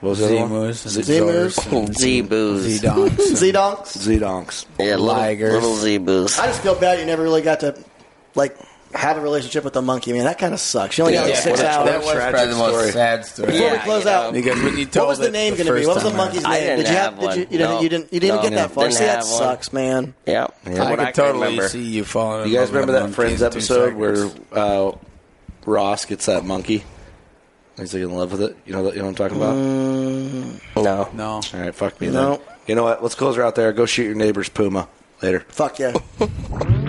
What was the other one? Z-moos and Z-moos. Zors Z boos. and Z-donks. Z-donks. Z-donks. Yeah, little, Ligers. little Z boos. I just feel bad you never really got to like have a relationship with the monkey, man. That kind of sucks. You only got like Yeah, six hours. that was Tragic probably the most story. sad story. Before we close you out, know. Because when you told what was the name going to be? What was the time monkey's I name? didn't did you have Did you? one. You didn't. No. You didn't. You didn't No. get that far. Didn't See, that one. sucks, man. Yeah. I What could I can totally remember. see you falling. You guys remember that Friends episode where uh, Ross gets that monkey? He's like in love with it. You know, that- you know what I'm talking about. Mm. No. No. All right, fuck me. No. Then. You know what? Let's close her out there. Go shoot your neighbor's puma later. Fuck yeah.